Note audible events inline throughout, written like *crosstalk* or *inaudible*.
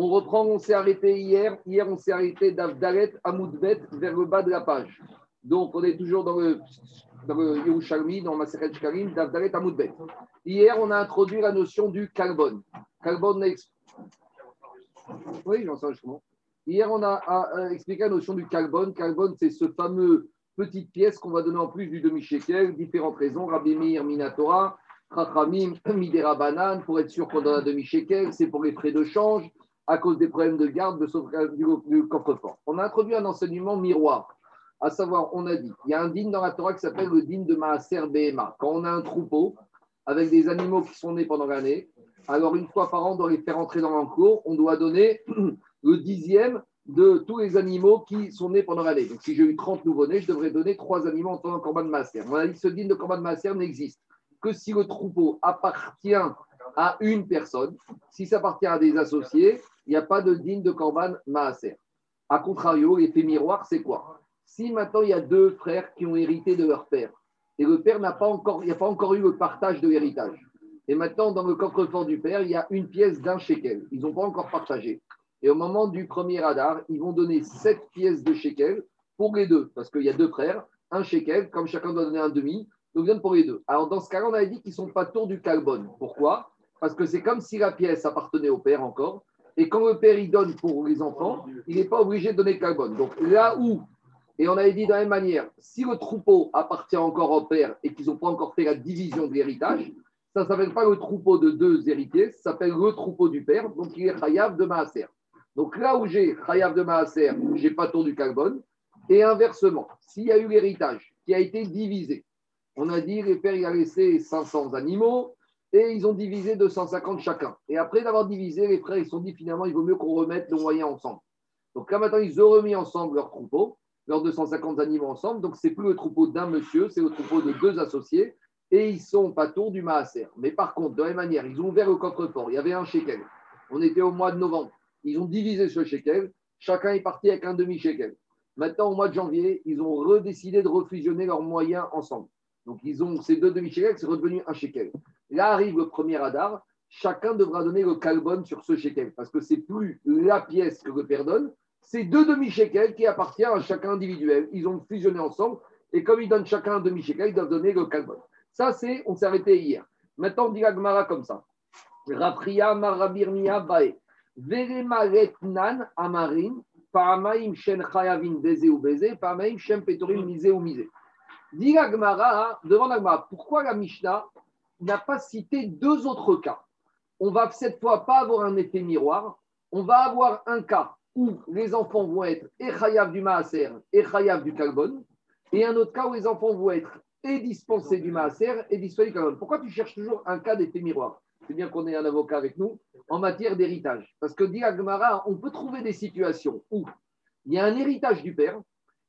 On reprend, on s'est arrêté hier. Hier, on s'est arrêté d'Avdalet à Moudbet vers le bas de la page. Donc, on est toujours dans le, dans le Yerushalmi, dans Maseret Shkarim, d'Avdalet à Moudbet. Hier, on a introduit la notion du carbone. Carbone, oui, j'en sais justement. Hier, on a, expliqué la notion du carbone. Carbone, c'est ce fameux petite pièce qu'on va donner en plus du demi-shekel, différentes raisons. Rabbi Meir, Minatora, Chachamim, *coughs* Midera Banane, pour être sûr qu'on donne un demi-shekel, c'est pour les frais de change, à cause des problèmes de garde, de sauvegarde du, coffre-fort. On a introduit un enseignement miroir, à savoir, on a dit, il y a un digne dans la Torah qui s'appelle le digne de Maaser Behema. Quand on a un troupeau avec des animaux qui sont nés pendant l'année, alors une fois par an, on doit les faire entrer dans l'encours, on doit donner *clears throat* le dixième de tous les animaux qui sont nés pendant l'année. Donc, si j'ai eu 30 nouveaux-nés, je devrais donner trois animaux en tant que corban de master. On a dit que ce digne de corban de master n'existe que si le troupeau appartient à une personne. Si ça appartient à des associés, il n'y a pas de digne de corban maaser. A contrario, l'effet miroir, c'est quoi? Si maintenant il y a deux frères qui ont hérité de leur père, et le père n'a pas encore, a eu le partage de l'héritage. Et maintenant, dans le coffre-fort du père, il y a une pièce d'un shekel. Ils n'ont pas encore partagé. Et au moment du premier radar, ils vont donner sept pièces de shekel pour les deux, parce qu'il y a deux frères, un shekel, comme chacun doit donner un demi, donc donne pour les deux. Alors dans ce cas-là, on avait dit qu'ils ne sont pas tours du carbone. Pourquoi? Parce que c'est comme si la pièce appartenait au père encore, et quand le père y donne pour les enfants, il n'est pas obligé de donner le carbone. Donc là où, et on avait dit de la même manière, si le troupeau appartient encore au père et qu'ils n'ont pas encore fait la division de l'héritage, ça ne s'appelle pas le troupeau de deux héritiers, ça s'appelle le troupeau du père, donc il est chayav de Maaser. Donc là où j'ai Khayav de Maaser, j'ai pas tour du carbone. Et inversement, s'il y a eu l'héritage qui a été divisé, on a dit les pères, il a laissé 500 animaux et ils ont divisé 250 chacun. Et après d'avoir divisé, les frères, ils se sont dit finalement, il vaut mieux qu'on remette le moyen ensemble. Donc là maintenant, ils ont remis ensemble leur troupeau, leurs 250 animaux ensemble. Donc c'est plus le troupeau d'un monsieur, c'est le troupeau de deux associés. Et ils sont pas tour du Maaser. Mais par contre, de la même manière, ils ont ouvert le coffre-fort. Il y avait un shekel. On était au mois de novembre. Ils ont divisé ce shekel. Chacun est parti avec un demi-shekel. Maintenant, au mois de janvier, ils ont redécidé de refusionner leurs moyens ensemble. Donc, ils ont ces deux demi-shekels, c'est redevenu un shekel. Là arrive le premier radar. Chacun devra donner le carbone sur ce shekel parce que c'est plus la pièce que le père donne, c'est deux demi-shekels qui appartiennent à chacun individuel. Ils ont fusionné ensemble et comme ils donnent chacun un demi-shekel, ils doivent donner le carbone. Ça, c'est, on s'est arrêté hier. Maintenant, on dit la Gemara comme ça. Rapria marabirmia bae. Veremaretnan amarim, paramaim shen chayavin beze ou beze, paramaim shen petorim mise ou mise. Dit devant Agmara, pourquoi la Mishnah n'a pas cité deux autres cas? On va cette fois pas avoir un effet miroir, on va avoir un cas où les enfants vont être et chayav du maaser et chayav du carbone, et un autre cas où les enfants vont être et dispensés du maaser et dispensés du carbone. Pourquoi tu cherches toujours un cas d'effet miroir? C'est bien qu'on ait un avocat avec nous, en matière d'héritage. Parce que, dit Agmara, on peut trouver des situations où il y a un héritage du père,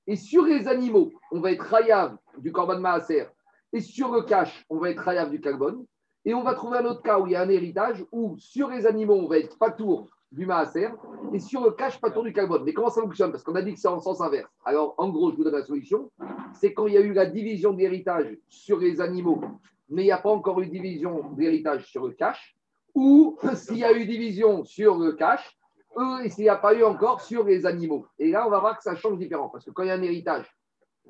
et sur les animaux, on va être Hayav du Korban Maaser, et sur le cash, on va être Hayav du carbone. Et on va trouver un autre cas où il y a un héritage, où sur les animaux, on va être Patour du Maaser, et sur le cash, Patour du carbone. Mais comment ça fonctionne? Parce qu'on a dit que c'est en sens inverse. Alors, en gros, je vous donne la solution c'est quand il y a eu la division de l'héritage sur les animaux mais il n'y a pas encore eu division d'héritage sur le cash, ou *laughs* s'il y a eu division sur le cash, et s'il n'y a pas eu encore sur les animaux. Et là, on va voir que ça change différent, parce que quand il y a un héritage,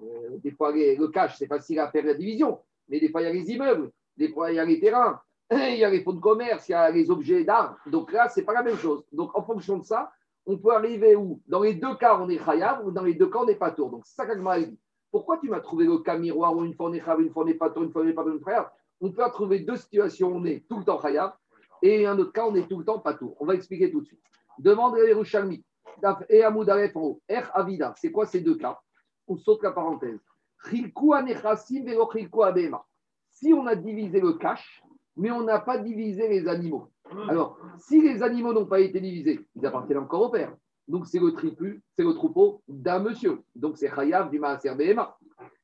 euh, des fois le cash, c'est facile à faire la division, mais des fois il y a les immeubles, des fois il y a les terrains, *clears throat* il y a les fonds de commerce, il y a les objets d'art. Donc là, ce n'est pas la même chose. Donc en fonction de ça, on peut arriver où? Dans les deux cas, on est khayab, ou dans les deux cas, on n'est pas tour. Donc c'est ça qu'Agma dit. Pourquoi tu m'as trouvé le cas miroir où une fois on est une fois on n'est pas une fois on n'est pas une frère On peut trouver deux situations où on est tout le temps Khayab et un autre cas on est tout le temps pas On va expliquer tout de suite. Demande à Yerushalmi et Amoudaref en haut. Er Avida, c'est quoi ces deux cas On saute la parenthèse. Si on a divisé le cash, mais on n'a pas divisé les animaux. Alors, si les animaux n'ont pas été divisés, ils appartiennent encore au père. Donc, c'est le tripu, c'est le troupeau d'un monsieur. Donc, c'est Chayav du Maaser.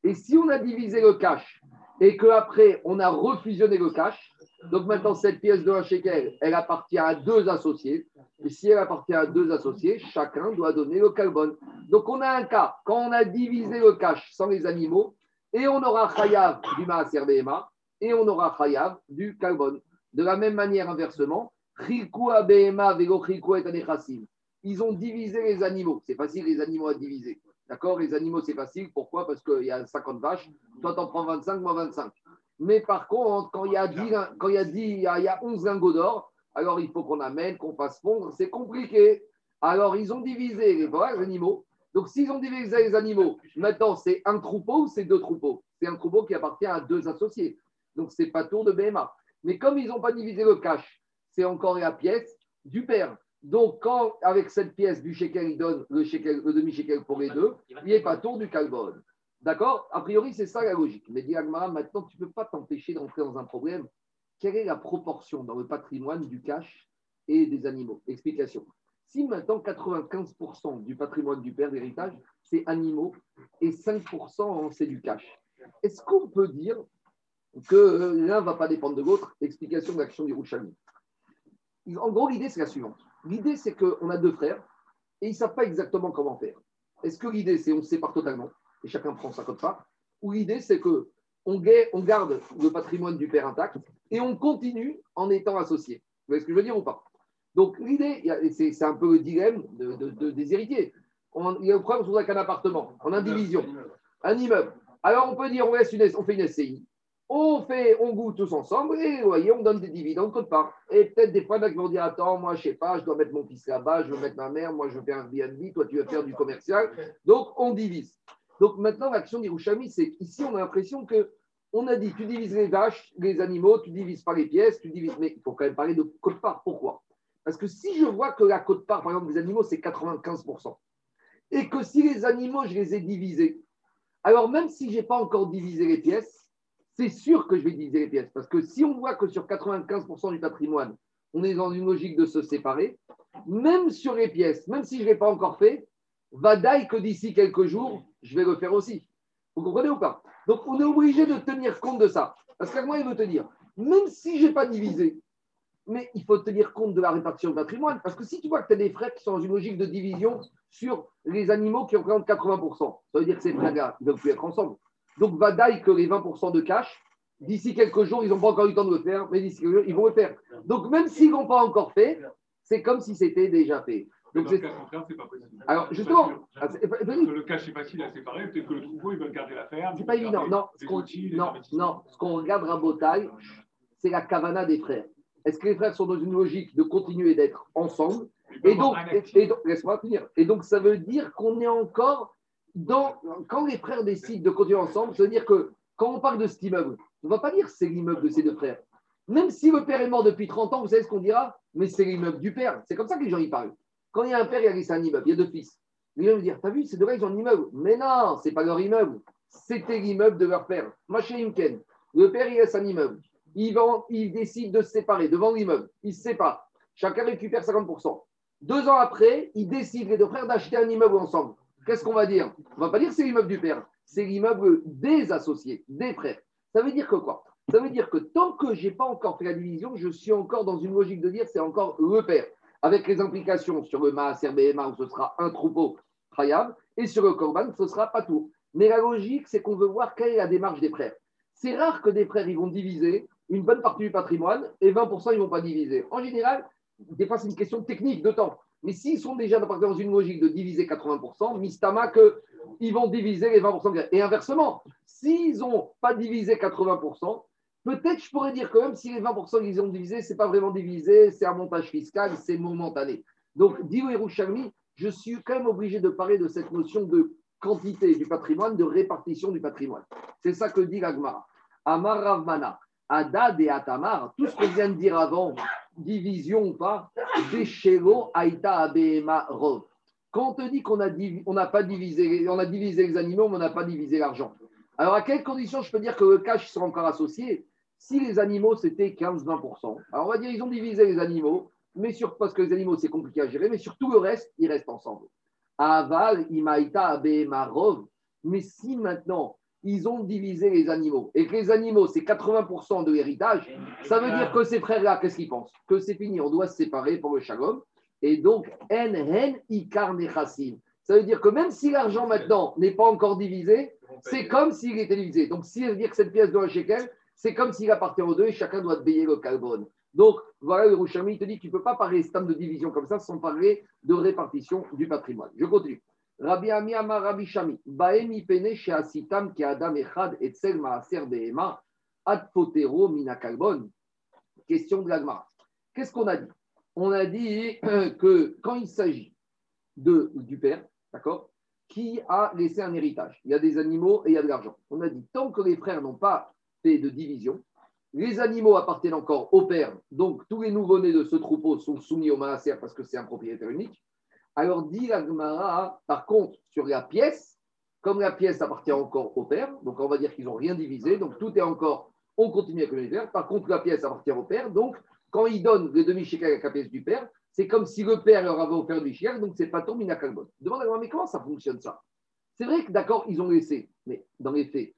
Et si on a divisé le cash et qu'après, on a refusionné le cash, donc maintenant, cette pièce de 1 shekel, elle appartient à deux associés. Et si elle appartient à deux associés, chacun doit donner le carbone. Donc, on a un cas, quand on a divisé le cash sans les animaux, et on aura Chayav du Maaser et on aura Chayav du carbone. De la même manière, inversement, Ils ont divisé les animaux. C'est facile, les animaux à diviser. D'accord? Les animaux, c'est facile. Pourquoi? Parce qu'il y a 50 vaches. Toi, tu en prends 25, moi 25. Mais par contre, quand il y a, 10, quand il y a, 10, il y a 11 lingots d'or, alors il faut qu'on amène, qu'on fasse fondre. C'est compliqué. Alors, ils ont divisé les, animaux. Donc, s'ils ont divisé les animaux, maintenant, c'est un troupeau ou c'est deux troupeaux? C'est un troupeau qui appartient à deux associés. Donc, ce n'est pas tour de BMA. Mais comme ils n'ont pas divisé le cash, c'est encore la pièce du père. Donc, quand avec cette pièce du shekel, il donne le, le demi-shekel pour les deux, il n'est pas tour du calbon. D'accord? A priori, c'est ça la logique. Mais Diagmara, maintenant, tu ne peux pas t'empêcher d'entrer dans un problème. Quelle est la proportion dans le patrimoine du cash et des animaux? Explication. Si maintenant 95% du patrimoine du père d'héritage, c'est animaux et 5% c'est du cash, est-ce qu'on peut dire que l'un ne va pas dépendre de l'autre? Explication de l'action du Rouchami. En gros, l'idée, c'est la suivante. L'idée, c'est qu'on a deux frères et ils ne savent pas exactement comment faire. Est-ce que l'idée, c'est on se sépare totalement? Et chacun prend sa cote part Ou l'idée, c'est que on garde le patrimoine du père intact et on continue en étant associés. Vous voyez ce que je veux dire ou pas? Donc l'idée, c'est un peu le dilemme de, des héritiers. il y a le problème avec un appartement, en indivision, un immeuble. Alors on peut dire, on, on fait une SCI, on fait, on goûte tous ensemble et vous voyez, on donne des dividendes quelque part. Et peut-être des fois, qui vont dire Attends, moi, je sais pas, je dois mettre mon fils là-bas, je veux mettre ma mère, moi, je veux faire un BNB, toi, tu veux faire du commercial. Donc, on divise. Donc, maintenant, l'action d'Irouchami, c'est qu'ici, on a l'impression que on a dit Tu divises les vaches, les animaux, tu divises pas les pièces, tu divises. Mais il faut quand même parler de quote-part. Pourquoi? Parce que si je vois que la quote-part, par exemple, des animaux, c'est 95%, et que si les animaux, je les ai divisés, alors même si je n'ai pas encore divisé les pièces, c'est sûr que je vais diviser les pièces. Parce que si on voit que sur 95% du patrimoine, on est dans une logique de se séparer, même sur les pièces, même si je ne l'ai pas encore fait, va d'aille que d'ici quelques jours, je vais le faire aussi. Vous comprenez ou pas? Donc on est obligé de tenir compte de ça. Parce que moi, il veut te dire, même si je n'ai pas divisé, mais il faut tenir compte de la répartition du patrimoine. Parce que si tu vois que tu as des frères qui sont dans une logique de division sur les animaux qui représentent 80%, ça veut dire que ces frères-là, ils ne veulent plus être ensemble. Donc, Vadaï que les 20% de cash, d'ici quelques jours, ils n'ont pas encore eu le temps de le faire, mais d'ici quelques jours, ils vont le faire. Donc, même s'ils n'ont pas encore fait, c'est comme si c'était déjà fait. Donc, dans le cas contraire, c'est pas possible. Alors, justement, ah, le cash est facile à séparer, peut-être que le troupeau, ils veulent garder la ferme. C'est pas évident. Non, ce qu'on, non, non, ce qu'on regarde à c'est la kavana des frères. Est-ce que les frères sont dans une logique de continuer d'être ensemble et donc, et donc laisse-moi finir. Et donc, ça veut dire qu'on est encore quand les frères décident de continuer ensemble, ça veut dire que quand on parle de cet immeuble, on ne va pas dire c'est l'immeuble de ces deux frères. Même si le père est mort depuis 30 ans, vous savez ce qu'on dira? Mais c'est l'immeuble du père. C'est comme ça que les gens y parlent. Quand il y a un père, il y a un immeuble, il y a deux fils. Gens vont dire T'as vu, ces deux-là, ils ont un immeuble. Mais non, c'est pas leur immeuble. C'était l'immeuble de leur père. Imken, le père, il laisse un immeuble. Il, vend, il décide de se séparer devant l'immeuble. Il se sépare. Chacun récupère 50%. Deux ans après, ils décident, les deux frères, d'acheter un immeuble ensemble qu'est-ce qu'on va dire? On va pas dire que c'est l'immeuble du père, c'est l'immeuble des associés, des frères. Ça veut dire que quoi? Ça veut dire que tant que je n'ai pas encore fait la division, je suis encore dans une logique de dire c'est encore le père, avec les implications sur le Maaser où ce sera un troupeau Trayab, et sur le Corban, ce sera pas tout. Mais la logique, c'est qu'on veut voir quelle est la démarche des frères. C'est rare que des frères ils vont diviser une bonne partie du patrimoine et 20% ils ne vont pas diviser. En général, des fois c'est une question technique de temps. Mais s'ils sont déjà dans une logique de diviser 80%, Mistama, qu'ils vont diviser les 20%. Et inversement, s'ils n'ont pas divisé 80%, peut-être je pourrais dire quand même si les 20% qu'ils ont divisé, ce n'est pas vraiment divisé, c'est un montage fiscal, c'est momentané. Donc, Dio et je suis quand même obligé de parler de cette notion de quantité du patrimoine, de répartition du patrimoine. C'est ça que dit l'Agmara. Amar Ravmana, Adad et Atamar, tout ce qu'on vient de dire avant, division ou pas, Deshelo Aïta Abema Rov. Quand on te dit qu'on n'a pas divisé, on a divisé les animaux, mais on n'a pas divisé l'argent. Alors, à quelles conditions je peux dire que le cash sera encore associé? Si les animaux, c'était 15-20%. Alors, on va dire ils ont divisé les animaux, mais sur, parce que les animaux, c'est compliqué à gérer, mais sur tout le reste, ils restent ensemble. Aval, Imaïta, Abema Rov. Mais si maintenant, ils ont divisé les animaux. Et que les animaux, c'est 80% de l'héritage, ça veut dire que ces frères-là, qu'est-ce qu'ils pensent? Que c'est fini, on doit se séparer pour le shalom. Et donc, en, ikar, Ça veut dire que même si l'argent maintenant n'est pas encore divisé, c'est comme s'il était divisé. Donc, si veut dire que cette pièce doit un shekel, c'est comme s'il appartient aux deux et chacun doit payer le carbone. Donc, voilà, le Rouchami, te dit qu'il ne peut pas parler de division comme ça sans parler de répartition du patrimoine. Je continue. Rabbi Ami Amar Rabbi Shami, Baemi Pene chez Echad et Maaser Ad Potero Mina Kalbon. Question de l'Agmara. Qu'est-ce qu'on a dit? On a dit *clears throat* que quand il s'agit du père, d'accord, qui a laissé un héritage, il y a des animaux et il y a de l'argent. On a dit tant que les frères n'ont pas de division, les animaux appartiennent encore au père, donc tous les nouveau-nés de ce troupeau sont soumis au maaser parce que c'est un propriétaire unique. Alors dit l'Agmara, par contre, sur la pièce, comme la pièce appartient encore au père, donc on va dire qu'ils n'ont rien divisé, donc tout est encore, on continue avec le père. Par contre, la pièce appartient au père, donc quand il donne les demi-shekel à la pièce du père, c'est comme si le père leur avait offert du shekel, donc c'est pas ton minakalbon. Demande à mais comment ça fonctionne ça? C'est vrai que d'accord, ils ont laissé, mais dans les faits,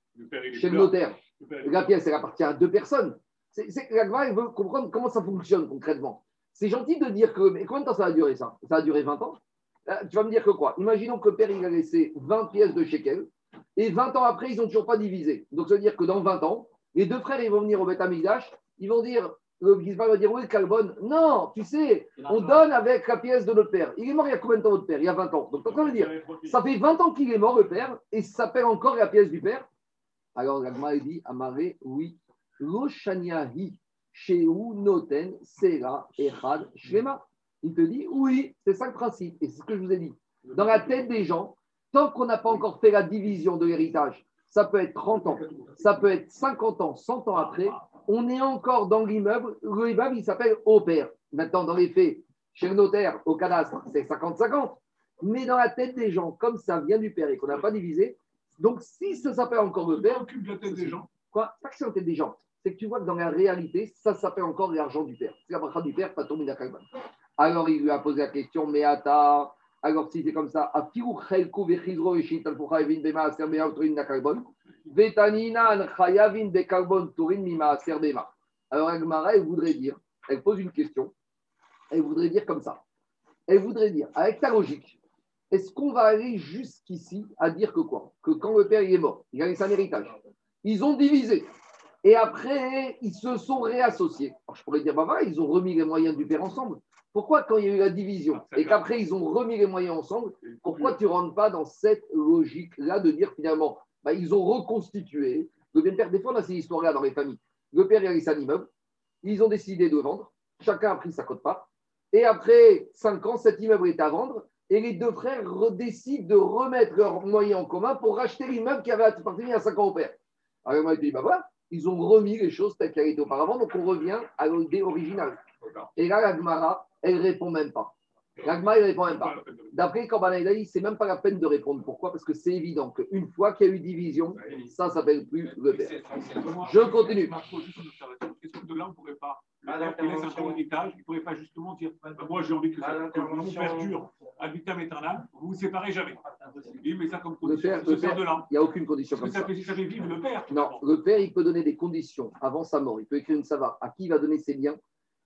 chez le notaire, la pièce, elle appartient à deux personnes. C'est, la veut comprendre comment ça fonctionne concrètement. C'est gentil de dire que. Mais combien de temps ça a duré ça? Ça a duré 20 ans? Euh, Tu vas me dire que quoi? Imaginons que le père, il a laissé 20 pièces de shekel et 20 ans après, ils n'ont toujours pas divisé. Donc, ça veut dire que dans 20 ans, les deux frères, ils vont venir au Beth ils vont dire le va dire Oui, Calbon. Non, tu sais, on donne avec la pièce de notre père. Il est mort il y a combien de temps, votre père? Il y a 20 ans. Donc, veut dire Ça fait 20 ans qu'il est mort, le père, et ça s'appelle encore la pièce du père. Alors, Gagma, il dit Amaré, oui. Roshaniahi Sheu Noten Sera Echad Shlema. Il te dit Oui, c'est ça le principe. Et c'est ce que je vous ai dit. Dans la tête des gens, tant qu'on n'a pas encore fait la division de l'héritage, ça peut être 30 ans, ça peut être 50 ans, 100 ans après, on est encore dans l'immeuble. L'immeuble, il s'appelle au père. Maintenant, dans les faits, chez le notaire, au cadastre, c'est 50-50. Mais dans la tête des gens, comme ça vient du père et qu'on n'a pas divisé, donc si ça s'appelle encore le père. occupe la tête des gens. Quoi? Pas que c'est la tête des gens. C'est que tu vois que dans la réalité, ça s'appelle encore l'argent du père. C'est la bracha du père, pas Alors il lui a posé la question, mais attends, alors si c'est comme ça, alors Agmara, elle voudrait dire, elle pose une question, elle voudrait dire comme ça. Elle voudrait dire, avec ta logique, est-ce qu'on va aller jusqu'ici à dire que quoi? Que quand le père est mort, il a laissé un héritage. Ils ont divisé. Et après, ils se sont réassociés. Alors, je pourrais dire, bah voilà, ils ont remis les moyens du père ensemble. Pourquoi, quand il y a eu la division et qu'après ils ont remis les moyens ensemble, pourquoi tu ne rentres pas dans cette logique-là de dire finalement, bah, ils ont reconstitué Le père, des fois, on a ces histoires-là dans les familles. Le père, a laissé un immeuble, ils ont décidé de vendre, chacun a pris sa cote-part, et après cinq ans, cet immeuble est à vendre, et les deux frères décident de remettre leurs moyens en commun pour racheter l'immeuble qui avait appartenu à cinq ans au père. Alors, moi, je dis, bah voilà, ils ont remis les choses telles qu'elles étaient auparavant, donc on revient à l'idée originale. Et là, la Gemara, elle ne répond même pas. L'Agma, il ne répond même pas. D'après Korban ce n'est même pas la peine de répondre. Pourquoi? Parce que c'est évident qu'une fois qu'il y a eu division, ça ne s'appelle plus le père. Je continue. Est-ce que de là, on ne pourrait pas, laisse un héritage, il ne pourrait pas justement dire bah, Moi, j'ai envie que, que mon perdure à vitam aeternam, vous ne vous séparez jamais. Il met ça comme condition. Le père, de là. Il n'y a aucune condition comme ça. Ça fait, ça fait vivre le père. Non, le père, il peut donner des conditions avant sa mort. Il peut écrire une savare à qui il va donner ses biens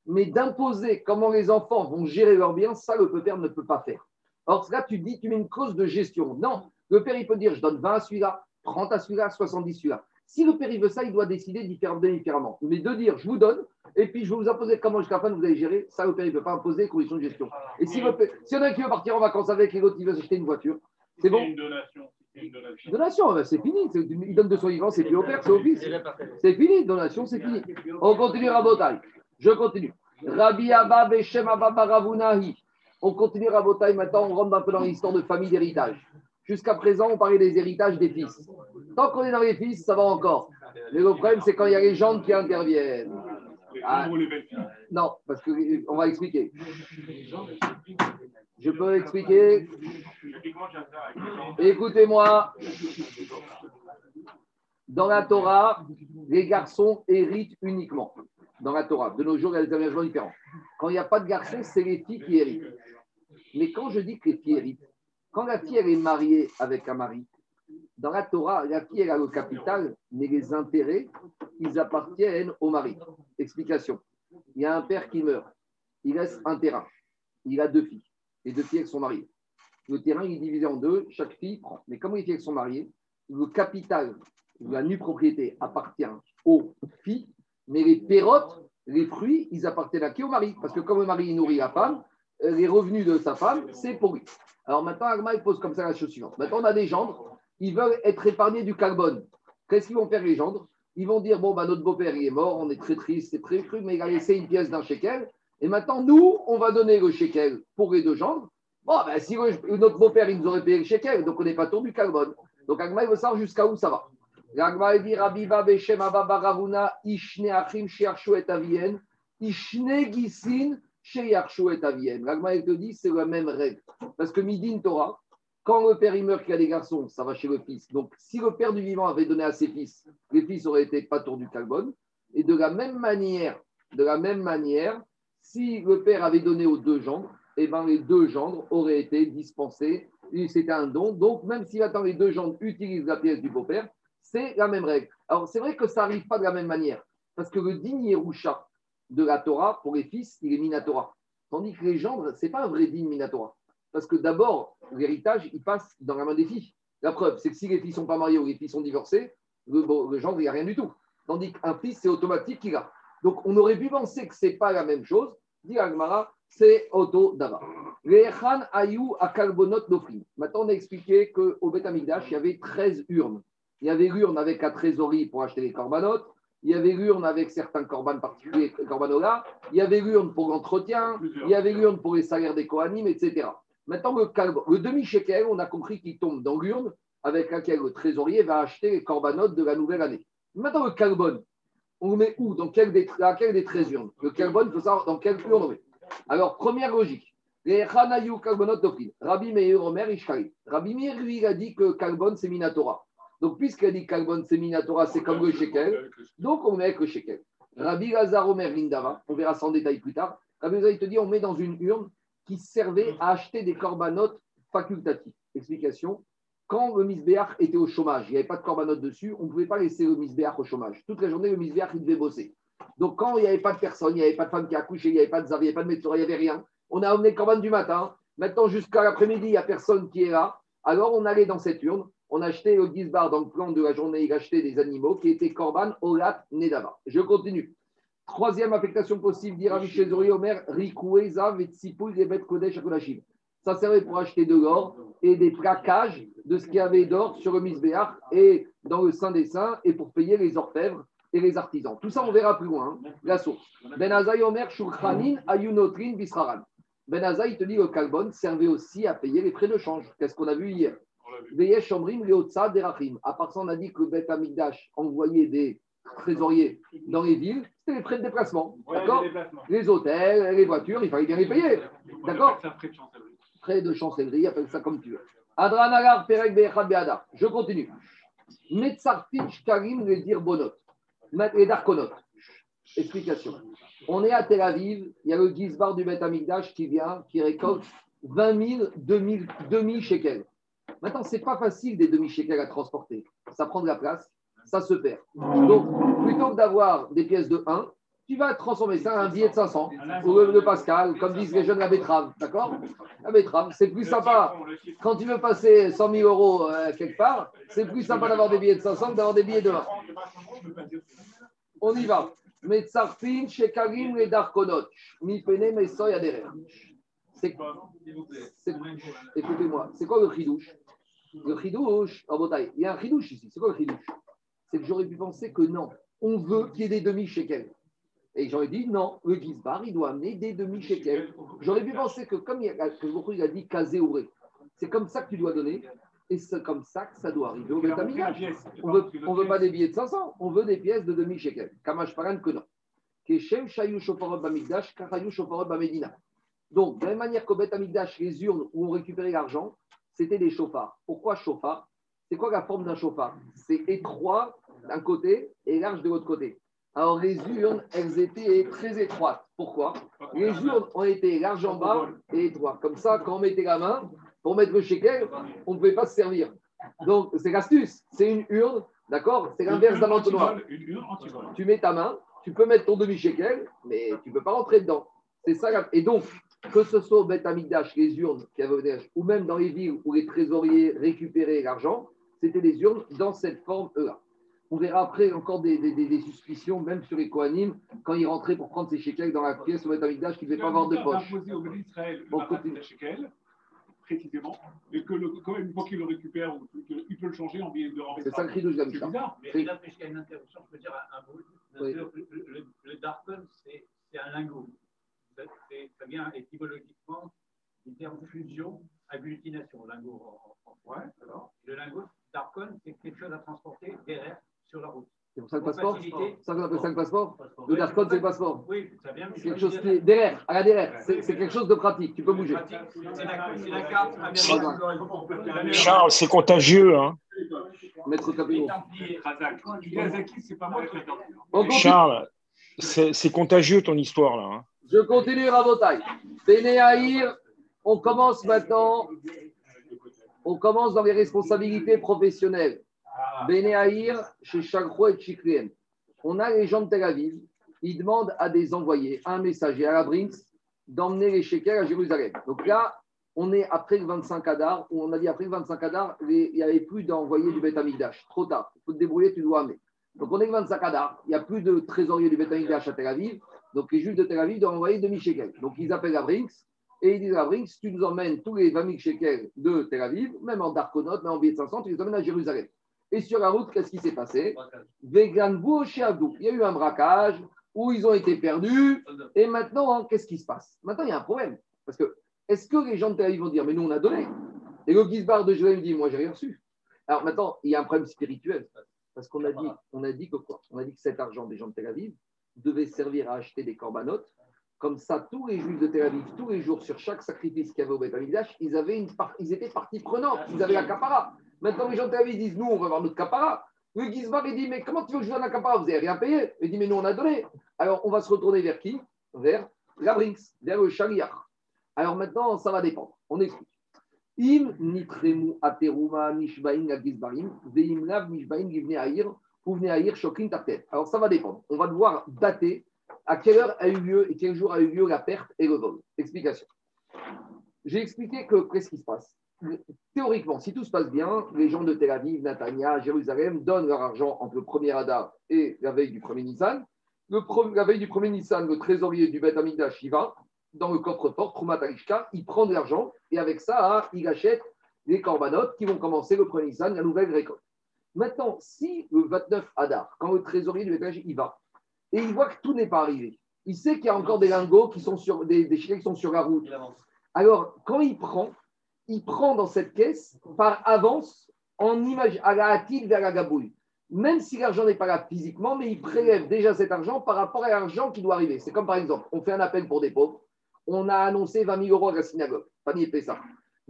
mais d'imposer comment les enfants vont gérer leurs biens, ça, le père ne peut pas faire. Or, là, tu dis, tu mets une cause de gestion. Non, le père, il peut dire, je donne 20 à celui-là, 30 à celui-là, 70 à celui-là. Si le père, il veut ça, il doit décider différemment. Mais de dire, je vous donne, et puis je vais vous imposer comment jusqu'à la fin vous allez gérer, ça, le père, il ne peut pas imposer les conditions de gestion. Et si, le si y en a un qui veut partir en vacances avec et l'autre, il veut s'acheter une voiture, c'est bon une donation. Une donation, donation c'est fini. Il donne de son vivant, c'est plus au père, c'est au fils. C'est fini, donation, c'est fini. On continue à Je continue. Rabbi Abba Beshem Abba Baravunahi. On continue Rabotai maintenant, on rentre un peu dans l'histoire de famille d'héritage. Jusqu'à présent, on parlait des héritages des fils. Tant qu'on est dans les fils, ça va encore. Mais le problème, c'est quand il y a les gens qui interviennent. Ah, non, parce qu'on va expliquer. Je peux expliquer Écoutez-moi. Dans la Torah, les garçons héritent uniquement dans la Torah. De nos jours, il y a des aménagements différents. Quand il n'y a pas de garçon, c'est les filles qui héritent. Mais quand je dis que les filles héritent, quand la fille est mariée avec un mari, dans la Torah, la fille a le capital, mais les intérêts, ils appartiennent au mari. Explication. Il y a un père qui meurt. Il laisse un terrain. Il a deux filles. Les deux filles, sont mariées. Le terrain, il est divisé en deux. Chaque fille prend. Mais comme les filles, elles sont mariées, le capital, la nue propriété appartient aux filles mais les pérotes les fruits, ils appartiennent à qui Au mari? Parce que comme le mari nourrit la femme, les revenus de sa femme, c'est pour lui. Alors maintenant, Agma, il pose comme ça la chose suivante. Maintenant, on a des gendres, ils veulent être épargnés du carbone. Qu'est-ce qu'ils vont faire, les gendres? Ils vont dire bon, bah, notre beau-père, il est mort, on est très triste, c'est très cru, mais il a laissé une pièce d'un shekel. Et maintenant, nous, on va donner le shekel pour les deux gendres. Bon, ben, si notre beau-père, il nous aurait payé le shekel, donc on n'est pas tour du carbone. Donc Agma, il veut savoir jusqu'à où ça va. Agma, il dit Rabiba, Beshem, Abba, Ishne, Achim, et Avien, Ishne, Gisin, Shearshu et Avien. Agma, il te dit, c'est la même règle. Parce que Midin Torah, quand le père il meurt qu'il a des garçons, ça va chez le fils. Donc, si le père du vivant avait donné à ses fils, les fils auraient été pas tour du carbone. Et de la même manière, de la même manière, si le père avait donné aux deux gendres, eh ben, les deux gendres auraient été dispensés. C'était un don. Donc, même si maintenant les deux gendres utilisent la pièce du beau-père, c'est la même règle. Alors, c'est vrai que ça n'arrive pas de la même manière. Parce que le digne Roucha de la Torah, pour les fils, il est Minatora. Tandis que les gendres, ce n'est pas un vrai digne Minatora. Parce que d'abord, l'héritage, il passe dans la main des filles. La preuve, c'est que si les filles ne sont pas mariées ou les filles sont divorcées, le, gendre, il n'y a rien du tout. Tandis qu'un fils, c'est automatique qu'il a. Donc, on aurait pu penser que ce n'est pas la même chose. Dit Agmara, c'est auto dava. ayou à carbonot Maintenant, on a expliqué qu'au Beth Amikdash, il y avait 13 urnes. Il y avait l'urne avec la trésorerie pour acheter les corbanotes. Il y avait l'urne avec certains corbanes particuliers, corbanola. Il y avait l'urne pour l'entretien. Il y avait l'urne pour les salaires des coanimes, etc. Maintenant, le, le demi-shekel, on a compris qu'il tombe dans l'urne avec laquelle le trésorier va acheter les corbanotes de la nouvelle année. Maintenant, le carbone, on le met où? Dans quelle des, des 13 urnes? Le carbone, il faut savoir dans quelle urne on met. Alors, première logique. Les Rabbi Meir Omer Ishkari. Rabbi Meir, lui, il a dit que carbone, c'est Minatora. Donc, puisqu'il a dit carbone, c'est Minatora, c'est comme le shekel. Donc, on met avec le shekel. Rabbi Lazar Omer on verra ça en détail plus tard. Rabbi Lazar, il te dit, on met dans une urne qui servait à acheter des corbanotes facultatifs. Explication. Quand le misbéach était au chômage, il n'y avait pas de corbanotes dessus, on ne pouvait pas laisser le misbéach au chômage. Toute la journée, le misbéach, il devait bosser. Donc, quand il n'y avait pas de personne, il n'y avait pas de femme qui a couché, il n'y avait pas de zav, il n'y avait pas de médecin, il n'y avait rien, on a emmené le corban du matin. Maintenant, jusqu'à l'après-midi, il n'y a personne qui est là. Alors, on allait dans cette urne, on achetait au Gizbar dans le plan de la journée, il achetait des animaux qui étaient corban, olat, nedava. Je continue. Troisième affectation possible, dit Ravi Omer, Rikoueza, Vetsipouy, Rebet Kodesh, Akodashim. Ça servait pour acheter de l'or et des plaquages de ce qu'il y avait d'or sur le Misbéach et dans le Saint des Saints et pour payer les orfèvres et les artisans. Tout ça, on verra plus loin, hein, la source. Ben Omer, Shulchanin, Ayunotrin, Bisraran. Ben il te dit que le carbone servait aussi à payer les frais de change. Qu'est-ce qu'on a vu hier? À part ça, on a dit que le Bet Amigdash envoyait des trésoriers dans les villes, c'était les frais de déplacement. d'accord les, hôtels, les voitures, il fallait bien les payer. D'accord Frais de chancellerie, appelle ça comme tu veux. Adranagar, Perek, Beada. Je continue. Metzartich, Karim, les Dirbonot, les Darkonot. Explication. On est à Tel Aviv, il y a le Gizbar du Bet Amigdash qui vient, qui récolte 20 000, 2000, 2000 shekels. Maintenant, ce n'est pas facile des demi-shekels à transporter. Ça prend de la place ça se perd. Donc, plutôt que d'avoir des pièces de 1, tu vas transformer ça en un billet de 500 ou de Pascal, comme disent les jeunes, la betterave. D'accord? La betterave, c'est plus sympa. Quand tu veux passer 100 000 euros euh, quelque part, c'est plus sympa d'avoir des billets de 500 que d'avoir des billets de 1. On y va. Metzarfin, Shekarim, les Darkonot. Mi pene, mais soy Écoutez-moi, c'est quoi le chidouche? Le chidouche, en bataille, il y a un chidouche ici. C'est quoi le chidouche c'est que j'aurais pu penser que non, on veut qu'il y ait des demi-shekels. Et j'aurais dit non, le Gizbar, il doit amener des demi-shekels. J'aurais pu penser que comme il a, que il a dit casé ouvré, c'est comme ça que tu dois donner. Et c'est comme ça que ça doit arriver au On veut, on veut pas des billets de 500, on veut des pièces de demi-shekel. Kamash Paran que non. Keshem Shayu Shofarot Bamigdash, Karayu Shofarot Bamedina. Donc, de la même manière qu'au Bet Amigdash, les urnes où on récupérait l'argent, c'était des chauffards. Pourquoi chauffard? C'est quoi la forme d'un chauffard? C'est étroit d'un côté et large de l'autre côté. Alors les urnes, elles étaient très étroites. Pourquoi? Les urnes ont été larges en bas et étroites. Comme ça, quand on mettait la main pour mettre le shekel, on ne pouvait pas se servir. Donc c'est l'astuce. C'est une urne, d'accord? C'est l'inverse d'un entonnoir. Tu mets ta main, tu peux mettre ton demi-shekel, mais tu ne peux pas rentrer dedans. C'est ça. Et donc, que ce soit au Beth Amigdash, les urnes qui avaient ou même dans les villes où les trésoriers récupéraient l'argent, c'était des urnes dans cette forme-là. On verra après encore des, des, des, suspicions, même sur les Kohanim, quand ils rentraient pour prendre ses shekels dans la pièce au Betamikdash, qu'ils ne devaient pas avoir de poche. le shekel, précisément, et que le, quand une fois qu'il le récupère, il peut le changer en billet de renvoi. C'est ça le cri de Jamisha. Mais là, puisqu'il y a une interruption, je peux dire un, mot. Oui. Le, le, le Darkon, c'est un lingot. Ça vient étymologiquement du terme fusion, agglutination. Lingot en, alors. Le lingot, Darkon, c'est quelque chose à transporter derrière sur la route. C'est pour ça le passeport C'est ça qu'on appelle ça le passeport Le Darkon, c'est le passeport. Oui, ça vient. C'est quelque chose qui est derrière, à la derrière. C'est quelque chose de pratique, tu peux bouger. C'est la, carte Charles, c'est contagieux. Hein. Maître c'est Charles, c'est contagieux ton histoire là. Je continue, Rabotai. Bénéaïr, on commence maintenant on commence dans les responsabilités professionnelles. Bénéaïr, chez Chagro et Chikrien. On a les gens de Tel Aviv, ils demandent à des envoyés, un messager à la Brinks, d'emmener les shekels à Jérusalem. Donc là, on est après le 25 Adar, où on a dit après le 25 Adar, il n'y avait plus d'envoyés du Beth Amikdash. Trop tard, il faut te débrouiller, tu dois amener. Donc on est le 25 Adar, il n'y a plus de trésorier du Beth Amikdash à Tel Aviv, donc les juifs de Tel Aviv doivent envoyer demi-shekel. Donc ils appellent la Brinks, et ils disent à Brinks, tu nous emmènes tous les 20 000 shekels de Tel Aviv, même en Darkonot, même en billet de 500, tu les emmènes à Jérusalem. Et sur la route, qu'est-ce qui s'est passé? Vegan Il y a eu un braquage où ils ont été perdus. Et maintenant, hein, qu'est-ce qui se passe? Maintenant, il y a un problème. Parce que, est-ce que les gens de Tel Aviv vont dire, mais nous, on a donné Et le Gizbar de Jérusalem dit, moi, j'ai rien reçu. Alors maintenant, il y a un problème spirituel. Parce qu'on a a dit que quoi? On a dit que cet argent des gens de Tel Aviv devait servir à acheter des corbanotes comme ça, tous les juifs de Tel Aviv, tous les jours, sur chaque sacrifice qu'il y avait au Beth ils, avaient ils étaient partie prenante, ils avaient la capara. Maintenant, les gens de Tel Aviv disent Nous, on va avoir notre capara. Le Gizbar, il dit Mais comment tu veux que je donne la capara Vous n'avez rien payé. Il dit Mais nous, on a donné. Alors, on va se retourner vers qui? Vers la Brinks, vers le Shaliach. Alors maintenant, ça va dépendre. On explique. Im nitremu ateruma nishbaim veim lav nishbaim givne aïr, Alors, ça va dépendre. On va devoir dater à quelle heure a eu lieu et quel jour a eu lieu la perte et le vol Explication. J'ai expliqué que qu'est-ce qui se passe? Théoriquement, si tout se passe bien, les gens de Tel Aviv, Natania, Jérusalem donnent leur argent entre le premier Adar et la veille du premier Nissan. Le la veille du premier Nissan, le trésorier du Beth Amikdash, il va dans le coffre-fort, Trumat il prend de l'argent et avec ça, il achète les corbanotes qui vont commencer le premier Nissan, la nouvelle récolte. Maintenant, si le 29 Adar, quand le trésorier du Beth il va, et il voit que tout n'est pas arrivé. Il sait qu'il y a encore des lingots qui sont sur des, des qui sont sur la route. Alors, quand il prend, il prend dans cette caisse par avance en image à la hâtille vers la gabouille. Même si l'argent n'est pas là physiquement, mais il prélève déjà cet argent par rapport à l'argent qui doit arriver. C'est comme par exemple, on fait un appel pour des pauvres, on a annoncé 20 000 euros à la synagogue. Fait ça.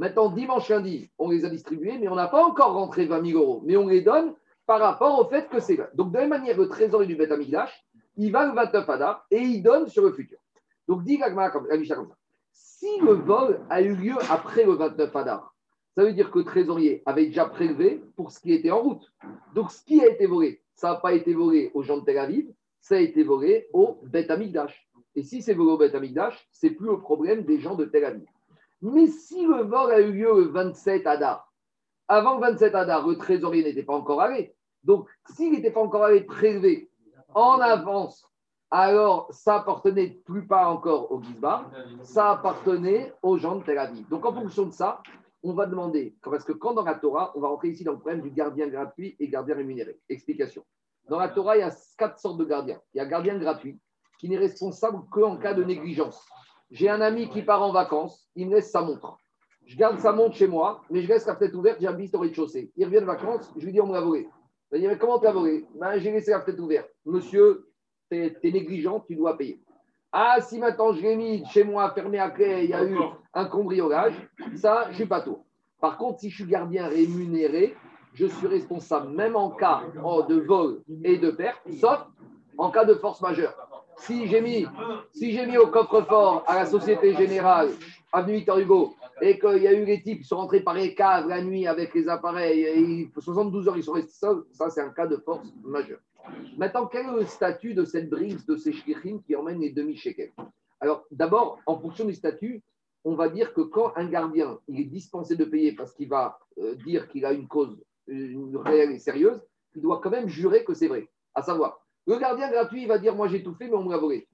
Maintenant, dimanche, lundi, on les a distribués, mais on n'a pas encore rentré 20 000 euros. Mais on les donne par rapport au fait que c'est. Donc, de la même manière, le trésor du Beth Amigdash, il va le 29 Adar et il donne sur le futur. Donc, dit Gagma comme, ça. Si le vol a eu lieu après le 29 Adar, ça veut dire que le trésorier avait déjà prélevé pour ce qui était en route. Donc, ce qui a été volé, ça n'a pas été volé aux gens de Tel Aviv, ça a été volé au Beth Amikdash. Et si c'est volé au Beth Amikdash, c'est plus au problème des gens de Tel Aviv. Mais si le vol a eu lieu le 27 Adar, avant le 27 Adar, le trésorier n'était pas encore allé. Donc, s'il n'était pas encore allé prélever en avance, alors ça appartenait plus pas encore au Gizbar, ça appartenait aux gens de Tel Aviv. Donc en fonction de ça, on va demander, parce que quand dans la Torah, on va rentrer ici dans le problème du gardien gratuit et gardien rémunéré. Explication. Dans la Torah, il y a quatre sortes de gardiens. Il y a gardien gratuit, qui n'est responsable qu'en cas de négligence. J'ai un ami qui part en vacances, il me laisse sa montre. Je garde sa montre chez moi, mais je laisse la fenêtre ouverte, j'ai un au rez-de-chaussée. Il revient de vacances, je lui dis on me l'a volé. Il dit, mais comment tu as volé? Ben, J'ai laissé la fenêtre ouverte. Monsieur, tu es, négligent, tu dois payer. Ah, si maintenant je l'ai mis chez moi, fermé à clé, il y a eu un cambriolage, ça, je ne suis pas tout. Par contre, si je suis gardien rémunéré, je suis responsable même en cas de vol et de perte, sauf en cas de force majeure. Si j'ai mis, au coffre-fort à la Société Générale, avenue Victor Hugo, et qu'il y a eu les types qui sont rentrés par les caves la nuit avec les appareils, et 72 heures ils sont restés seuls, ça c'est un cas de force majeure. Maintenant, quel est le statut de cette brise, de ces shkirchim qui emmènent les demi-shekels Alors, d'abord, en fonction du statut, on va dire que quand un gardien il est dispensé de payer parce qu'il va euh, dire qu'il a une cause réelle et sérieuse, il doit quand même jurer que c'est vrai. À savoir, le gardien gratuit, il va dire Moi, j'ai tout fait, mais on me l'a volé.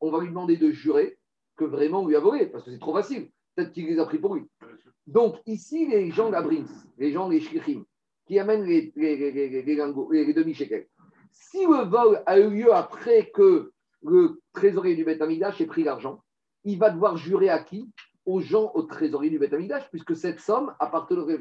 On va lui demander de jurer que vraiment on lui a volé, parce que c'est trop facile. Peut-être qu'il les a pris pour lui. Donc, ici, les gens d'Abrins, les gens, les shlichim, qui amènent les, les, les, demi-shekels, si le vol a eu lieu après que le trésorier du Beth ait pris l'argent, il va devoir jurer à qui? Aux gens au trésorier du Beth puisque cette somme appartient au Beth.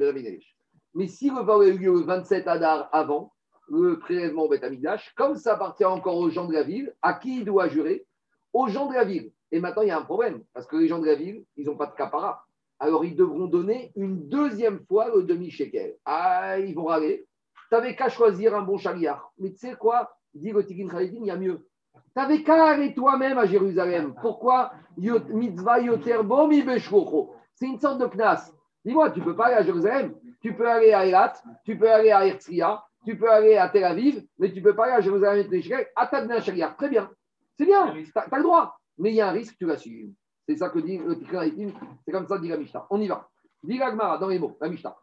Mais si le vol a eu lieu le 27 Adar avant le prélèvement au Beth Amidash, comme ça appartient encore aux gens de la ville, à qui il doit jurer Aux gens de la ville. Et maintenant, il y a un problème, parce que les gens de la ville, ils n'ont pas de capara. Alors, ils devront donner une deuxième fois le demi-shekel. Ah, ils vont râler. Tu n'avais qu'à choisir un bon chariard. Mais tu sais quoi Dit le Tikin Khalidin, il y a mieux. Tu n'avais qu'à aller toi-même à Jérusalem. Pourquoi Mitzvah yoter bo mi. C'est une sorte de knas. Dis-moi, tu peux pas aller à Jérusalem. Tu peux aller à Elat, tu peux aller à Herzliya, tu peux aller à Tel Aviv, mais tu ne peux pas aller à Jérusalem et à ta un chariard. Très bien. C'est bien. Tu as, le droit. Mais il y a un risque, tu vas suivre. C'est ça que dit le Khalidin. C'est comme ça dit la Mishnah. On y va. Dit la dans les mots, la Mishnah.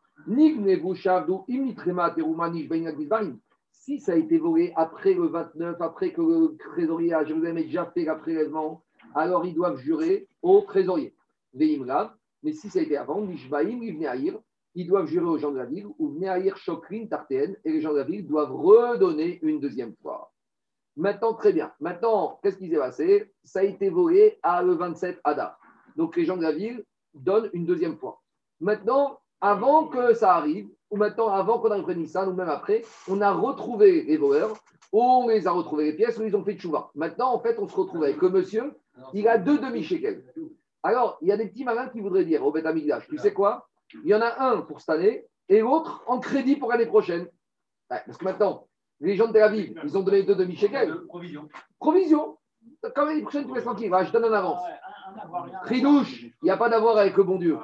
Si ça a été volé après le 29, après que le trésorier à Jérusalem ait déjà fait prélèvement, alors ils doivent jurer au trésorier. Mais si ça a été avant, ils doivent jurer aux gens de la ville, ou Chokrin Tartéen, et les gens de la ville doivent redonner une deuxième fois. Maintenant, très bien. Maintenant, qu'est-ce qui s'est passé? Ça a été volé à le 27 Adar. Donc les gens de la ville donnent une deuxième fois. Maintenant, avant que ça arrive, ou maintenant avant qu'on arrive à Nissan, ou même après, on a retrouvé les voleurs, on les a retrouvés les pièces, ou ils ont fait chouva. Maintenant, en fait, on se retrouve avec le monsieur, il a deux demi-shekels. Alors, il y a des petits malins qui voudraient dire au Beth tu sais quoi? Il y en a un pour cette année et l'autre en crédit pour l'année prochaine. Parce que maintenant, les gens de Tel Aviv, ils ont donné deux demi-shekels. Provision. Provision. Quand l'année prochaine, tu restes tranquille. je donne en avance. Tridouche, il n'y a pas d'avoir avec le bon Dieu.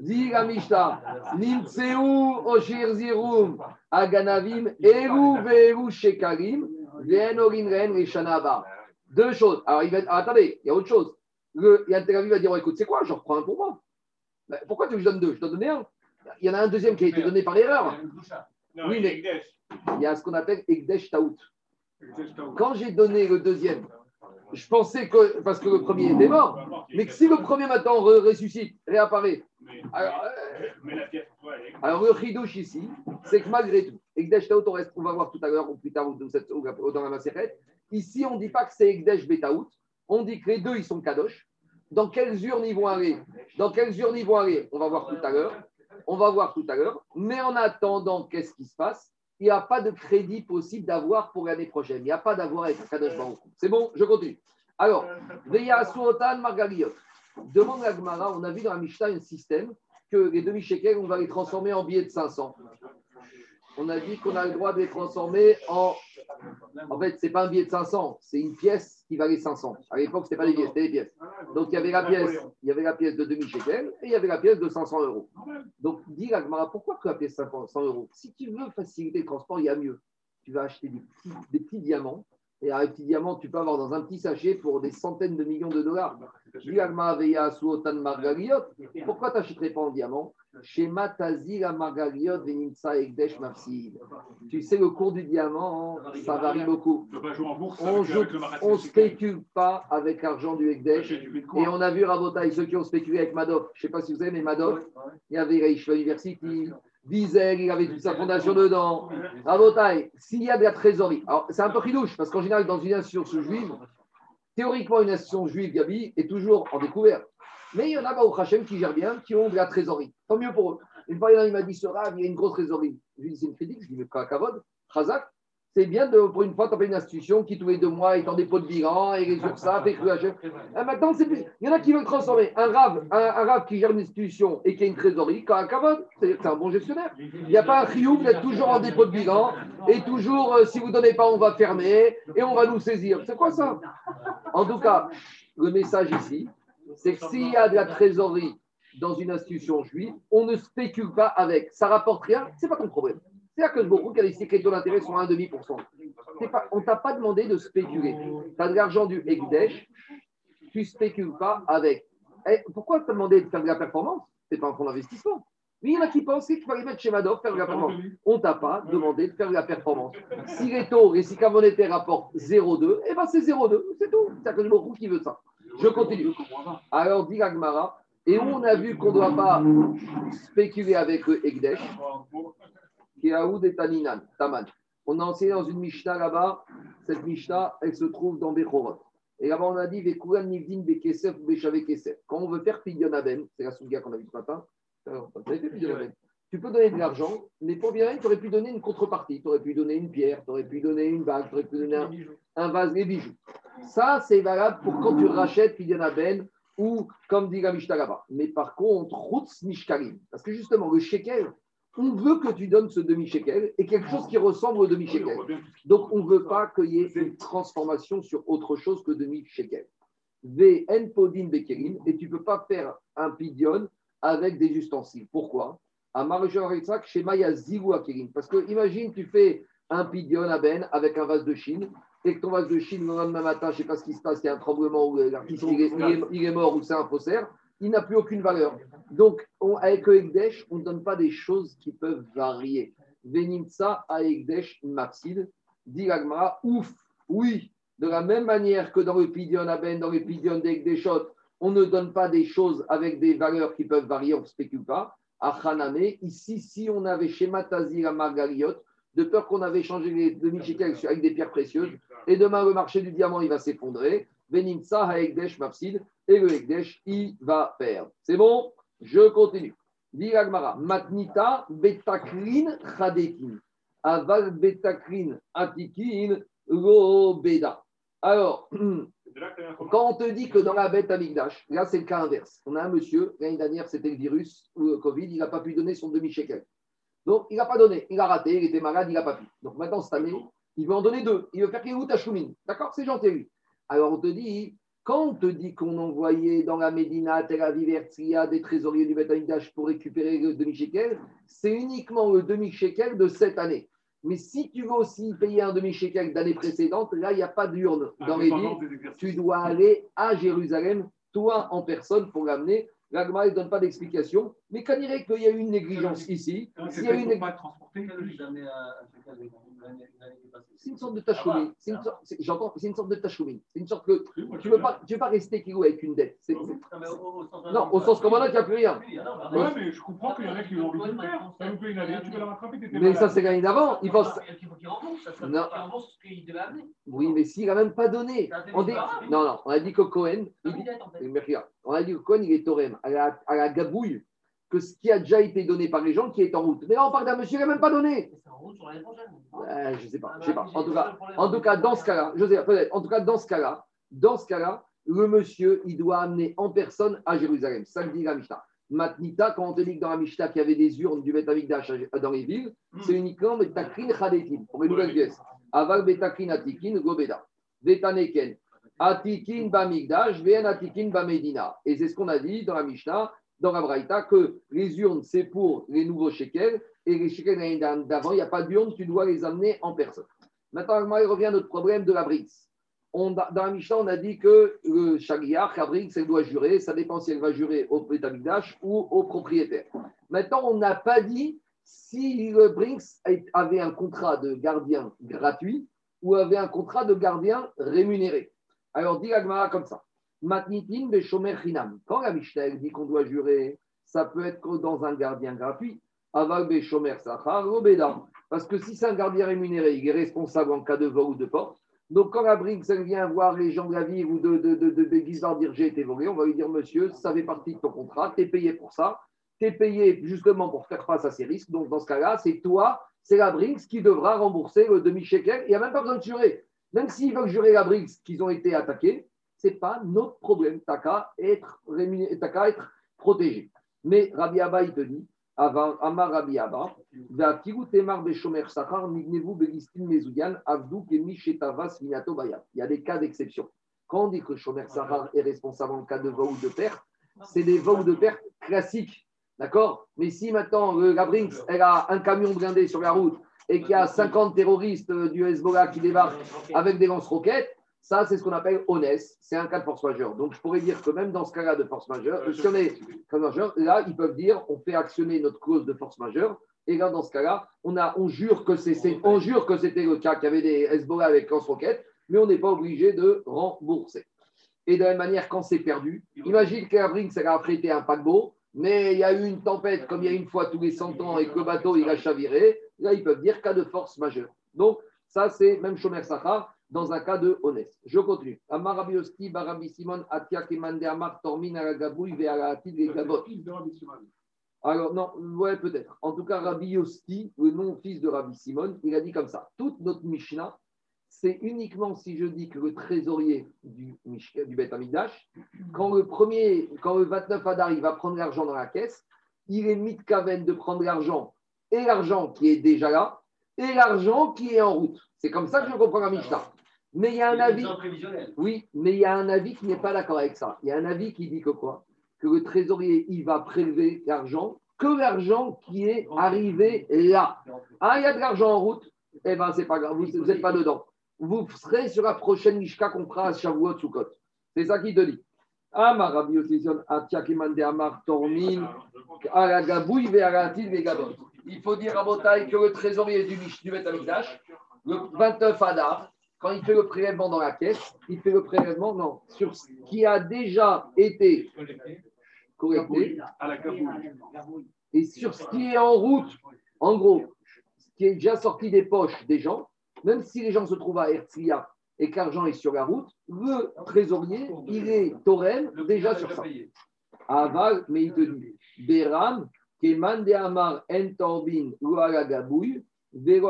Dit la Mishnah, *laughs* Nimtseu Oshir Zirum Aganavim Eru Veru Shekarim Ren Rishanaba. Deux choses. Alors, il va, ah, attendez, il y a autre chose. Le, il y a Tel Aviv va dire oh, écoute, c'est quoi Je reprends un pour moi. Mais pourquoi tu veux que je donne deux? Je t'en donne un. Il y en a un deuxième qui a été donné par erreur. Oui, mais il y a ce qu'on appelle Ekdesh Taout. Quand j'ai donné le deuxième, je pensais que, parce que le premier était mort, mais que si le premier maintenant ressuscite, réapparaît, alors, euh, alors le chidouche ici, c'est que malgré tout, Ekdesh Taout, on, va voir tout à l'heure ou plus tard dans la macérette, ici on ne dit pas que c'est Ekdesh Betaout, on dit que les deux ils sont Kadosh. Dans quelles urnes ils vont aller? Dans quelles urnes ils vont aller? On va voir tout à l'heure. On va voir tout à l'heure. Mais en attendant, qu'est-ce qui se passe? Il n'y a pas de crédit possible d'avoir pour l'année prochaine. Il n'y a pas d'avoir avec Kadosh. C'est bon, je continue. Alors, Veya Suotan Margaliot. Demande la Gemara, on a vu dans la Mishnah un système que les demi-shekels, on va les transformer en billets de 500 on a dit qu'on a le droit de les transformer en. En fait, ce n'est pas un billet de 500, c'est une pièce qui valait 500. À l'époque, ce n'était pas des c'était des pièces. Donc, il y avait la pièce, il y avait la pièce de demi-shekel et il y avait la pièce de 500 euros. Donc, dis Gmara, pourquoi que la pièce de 500 euros? Si tu veux faciliter le transport, il y a mieux. Tu vas acheter des petits, des petits diamants et un petit diamant, tu peux avoir dans un petit sachet pour des centaines de millions de dollars. Pourquoi tu n'achèterais pas en diamant? Tu sais, le cours du diamant, ça varie beaucoup. On ne spécule pas avec l'argent du Ekdesh. Et on a vu Rabotaï, ceux qui ont spéculé avec Madoff. Je ne sais pas si vous savez, mais Madoff, il y avait Reish University, Wiesel, il avait toute sa fondation dedans. Rabotaï, s'il y a de la trésorerie, alors c'est un peu ridouche, parce qu'en général, dans une institution juive, théoriquement, une institution juive, Gabi, est toujours en découverte. Mais il y en a, au Hachem, qui gèrent bien, qui ont de la trésorerie. Tant mieux pour eux. Une fois, il m'a dit, ce rave, il y a une grosse trésorerie. Je lui dit, c'est une critique, je lui dit, mais Kavod, Khazak, c'est bien de, pour une fois, tu une institution qui tous les deux mois est en dépôt de bilan et les ça, et ah, Maintenant, c'est plus... il y en a qui veulent transformer un rave, un, rave qui gère une institution et qui a une trésorerie, quand un cavode, c'est un bon gestionnaire. Il n'y a pas un riou, vous êtes toujours en dépôt de bilan et toujours, euh, si vous ne donnez pas, on va fermer et on va nous saisir. C'est quoi ça? En tout cas, le message ici, c'est que s'il y a de la trésorerie dans une institution juive, on ne spécule pas avec. Ça rapporte rien, c'est pas ton problème. C'est-à-dire que beaucoup qui a décidé que les taux d'intérêt sont à 1,5%. on ne t'a pas demandé de spéculer. Tu as de l'argent du Ekdesh, tu ne spécules pas avec. Et eh, pourquoi tu as demandé de faire de la performance Ce n'est pas un fonds d'investissement. Mais il y en a qui pensaient qu'il fallait mettre chez Madoff, faire la performance. On t'a pas demandé de faire la performance. Si les taux, SICA monétaires rapportent 0,2, eh ben c'est 0,2, c'est tout. C'est que je qui veut ça. Je continue. Alors, dit Agmara, et on a vu qu'on ne doit pas spéculer avec le Egdesh, et Taninan, Taman. On a enseigné dans une Mishnah là-bas, cette Mishnah, elle se trouve dans Bechorot. Et là-bas, on a dit Vekuran Nivdin Bekesef ou Kesef. Quand on veut faire Pidyon Aben, c'est la souga qu'on a vu ce matin, tu peux donner de l'argent, mais pour bien, tu aurais pu donner une contrepartie. Tu aurais pu donner une pierre, tu aurais pu donner une bague, tu aurais pu donner un, vase, des bijoux. Ça, c'est valable pour quand tu rachètes Pidyon Aben ou comme dit la Mishnah là-bas. Mais par contre, Routz Mishkalim. Parce que justement, le shekel, on veut que tu donnes ce demi-shekel et quelque chose qui ressemble au demi-shekel. Donc, on ne veut pas qu'il y ait une transformation sur autre chose que demi-shekel. V, N, Podin, Bekerim, et tu ne peux pas faire un pidion avec des ustensiles. Pourquoi? À chez Maya Zigou Parce que imagine, tu fais un pidion à Ben avec un vase de Chine et que ton vase de Chine, le lendemain matin, je ne sais pas ce qui se passe, il y a un tremblement où l'artiste il, est mort ou c'est un faussaire, il n'a plus aucune valeur. Donc, avec le Ekdesh, on ne donne pas des choses qui peuvent varier. Venimsa a Ekdesh Mapsid, dit ouf, oui, de la même manière que dans le Pidion Aben, dans le Pidion d'Ekdeshot, on ne donne pas des choses avec des valeurs qui peuvent varier, on ne spécule pas. À Haname, ici, si on avait schématisé la margariot, de peur qu'on avait changé les demi-shekels avec des pierres précieuses, et demain le marché du diamant il va s'effondrer. Venimsa Haekdesh Mapsid, et le Ekdesh il va perdre. C'est bon? Je continue. Agmara, Matnita Betakrin Chadekin. Aval Betakrin Atikin Beda. Alors, *clears throat* quand on te dit que dans la bête Amigdash, là c'est le cas inverse. On a un monsieur, l'année dernière c'était le virus ou le Covid, il n'a pas pu donner son demi-shekel. Donc il n'a pas donné, il a raté, il était malade, il n'a pas pu. Donc maintenant cette année, il veut en donner deux. Il veut faire qu'il à. D'accord? C'est gentil lui. Alors on te dit, quand on te dit qu'on envoyait dans la Médina, Tel Aviv, Herzliya, des trésoriers du Beth pour récupérer le demi-shekel, c'est uniquement le demi-shekel de cette année. Mais si tu veux aussi payer un demi-shekel d'année précédente, là, il n'y a pas d'urne dans les villes. Tu dois aller à Jérusalem, toi en personne, pour l'amener. L'Agma ne donne pas d'explication. Mais quand il dirait qu'il y a eu une négligence ici, s'il y a une c'est une sorte de tachoumi. Ah, c'est une sorte, j'entends, c'est une sorte de tachoumi. C'est une sorte que tu ne veux pas, tu veux pas rester kilo avec une dette. C'est, non, au sens comme il n'y a plus rien. Oui, mais je comprends qu'il y en a qui ont envie de le faire. Ça une année, tu peux la rattraper. Mais ça, c'est gagné d'avant. Il pense. Il faut qu'il rembourse. Ça, non. rembourse ce qu'il devait amener. Oui, mais s'il n'a même pas donné. On dit... Non, non, on a dit que Cohen. On a dit que Cohen, il est Torem à la, à la gabouille que ce qui a déjà été donné par les gens qui est en route. Mais là, on parle d'un monsieur qui n'a même pas donné. C'est en route sur l'année prochaine. je ne sais pas. Je sais pas. En tout cas, en tout cas dans ce cas-là, je sais peut-être. En tout cas, dans ce cas-là, dans ce cas-là, le monsieur, il doit amener en personne à Jérusalem. Ça le dit la Mishnah. Matnita, quand on te dit que dans la Mishnah qu'il y avait des urnes du Betamikdash dans les villes, hmm. c'est uniquement Betakrin Chadetin, pour les nouvelles pièces. Aval Betakrin Atikin Gobeda. Betaneken. Atikin Bamikdash, Ven Atikin Bamedina. Et c'est ce qu'on a dit dans la Mishnah dans la Braïta que les urnes, c'est pour les nouveaux shekels et les shekels d'avant, il n'y a pas d'urne, tu dois les amener en personne. Maintenant, il revient à notre problème de la. On, dans la Mishnah, on a dit que le shagriach, la elle doit jurer. Ça dépend si elle va jurer au pétamigdash ou au propriétaire. Maintenant, on n'a pas dit si le Brinks avait un contrat de gardien gratuit ou avait un contrat de gardien rémunéré. Alors, dit Agmara comme ça. Matnitin Beshomer Chinam. Quand la Mishnah dit qu'on doit jurer, ça peut être dans un gardien gratuit. Aval Beshomer Sachar, Parce que si c'est un gardien rémunéré, il est responsable en cas de vol ou de porte. Donc, quand la Brinks vient voir les gens de la ville ou de, de, de, de, dire j'ai été volé, on va lui dire Monsieur, ça fait partie de ton contrat, tu es payé pour ça, tu es payé justement pour faire face à ces risques. Donc, dans ce cas-là, c'est toi, c'est la Brinks qui devra rembourser le demi-shekel. Il n'y a même pas besoin de jurer. Même s'ils veulent jurer la Brinks qu'ils ont été attaqués, ce n'est pas notre problème. T'as qu'à être, être protégé. Mais Rabbi Abba, il te dit, Amar Rabbi Abba, il y a des cas d'exception. Quand on dit que Shomer Sahar est responsable en cas de vol ou de perte, c'est des vols de perte classiques. D'accord? Mais si maintenant la Brinks, elle a un camion blindé sur la route et qu'il y a 50 terroristes du Hezbollah qui débarquent avec des lance-roquettes, Ça, c'est ce qu'on appelle honnête. C'est un cas de force majeure. Donc, je pourrais dire que même dans ce cas-là de force majeure, si on est force majeure, là, ils peuvent dire on fait actionner notre clause de force majeure. Et là, dans ce cas-là, on, a, on jure que c'était le cas qu'il y avait des Hezbollah avec lance-roquettes, mais on n'est pas obligé de rembourser. Et de la même manière, quand c'est perdu, imagine qu'Avril, ça a affrété un paquebot, mais il y a eu une tempête, comme il y a une fois tous les 100 ans, et que le bateau, il a chaviré. Là, ils peuvent dire cas de force majeure. Donc, ça, c'est même Shomer Sachar dans un cas de honnête. Je continue. Amar Rabbi Osti, Barabi Simon, Atia Kemande Amar, Tormin, Aragabouy, Ve'aratid, et Gabot. Fils. Alors, non, ouais, peut-être. En tout cas, Rabbi Yosti, le non-fils de Rabbi Simon, il a dit comme ça. Toute notre Mishnah, c'est uniquement si je dis que le trésorier du, Beth Amidash, quand le premier, quand le 29 Adar, il va prendre l'argent dans la caisse, il est mis de Kaven de prendre l'argent et l'argent qui est déjà là et l'argent qui est en route. C'est comme ça que je comprends la Mishnah. Mais il y a un avis. Oui, mais il y a un avis qui n'est pas d'accord avec ça. Il y a un avis qui dit que quoi? Que le trésorier, il va prélever l'argent, que l'argent qui est arrivé là. Ah, il y a de l'argent en route Eh bien, c'est pas grave, vous n'êtes pas dedans. Vous serez sur la prochaine Mishka qu'on fera à Shavuot Sukkot. C'est ça qu'il te dit. Rabbi Amar Tormin. Il faut dire à Botaï que le trésorier du Mish du Beth Amikdash, le 29 Adar, quand il fait le prélèvement dans la caisse, il fait le prélèvement non, sur ce qui a déjà été collecté À la et sur ce qui est en route. En gros, ce qui est déjà sorti des poches des gens, même si les gens se trouvent à Herzliya et que l'argent est sur la route, le trésorier, il est Torem déjà sur ça. Aval, mais il te dit, Beram, Keman de Amar Gabouille. Mais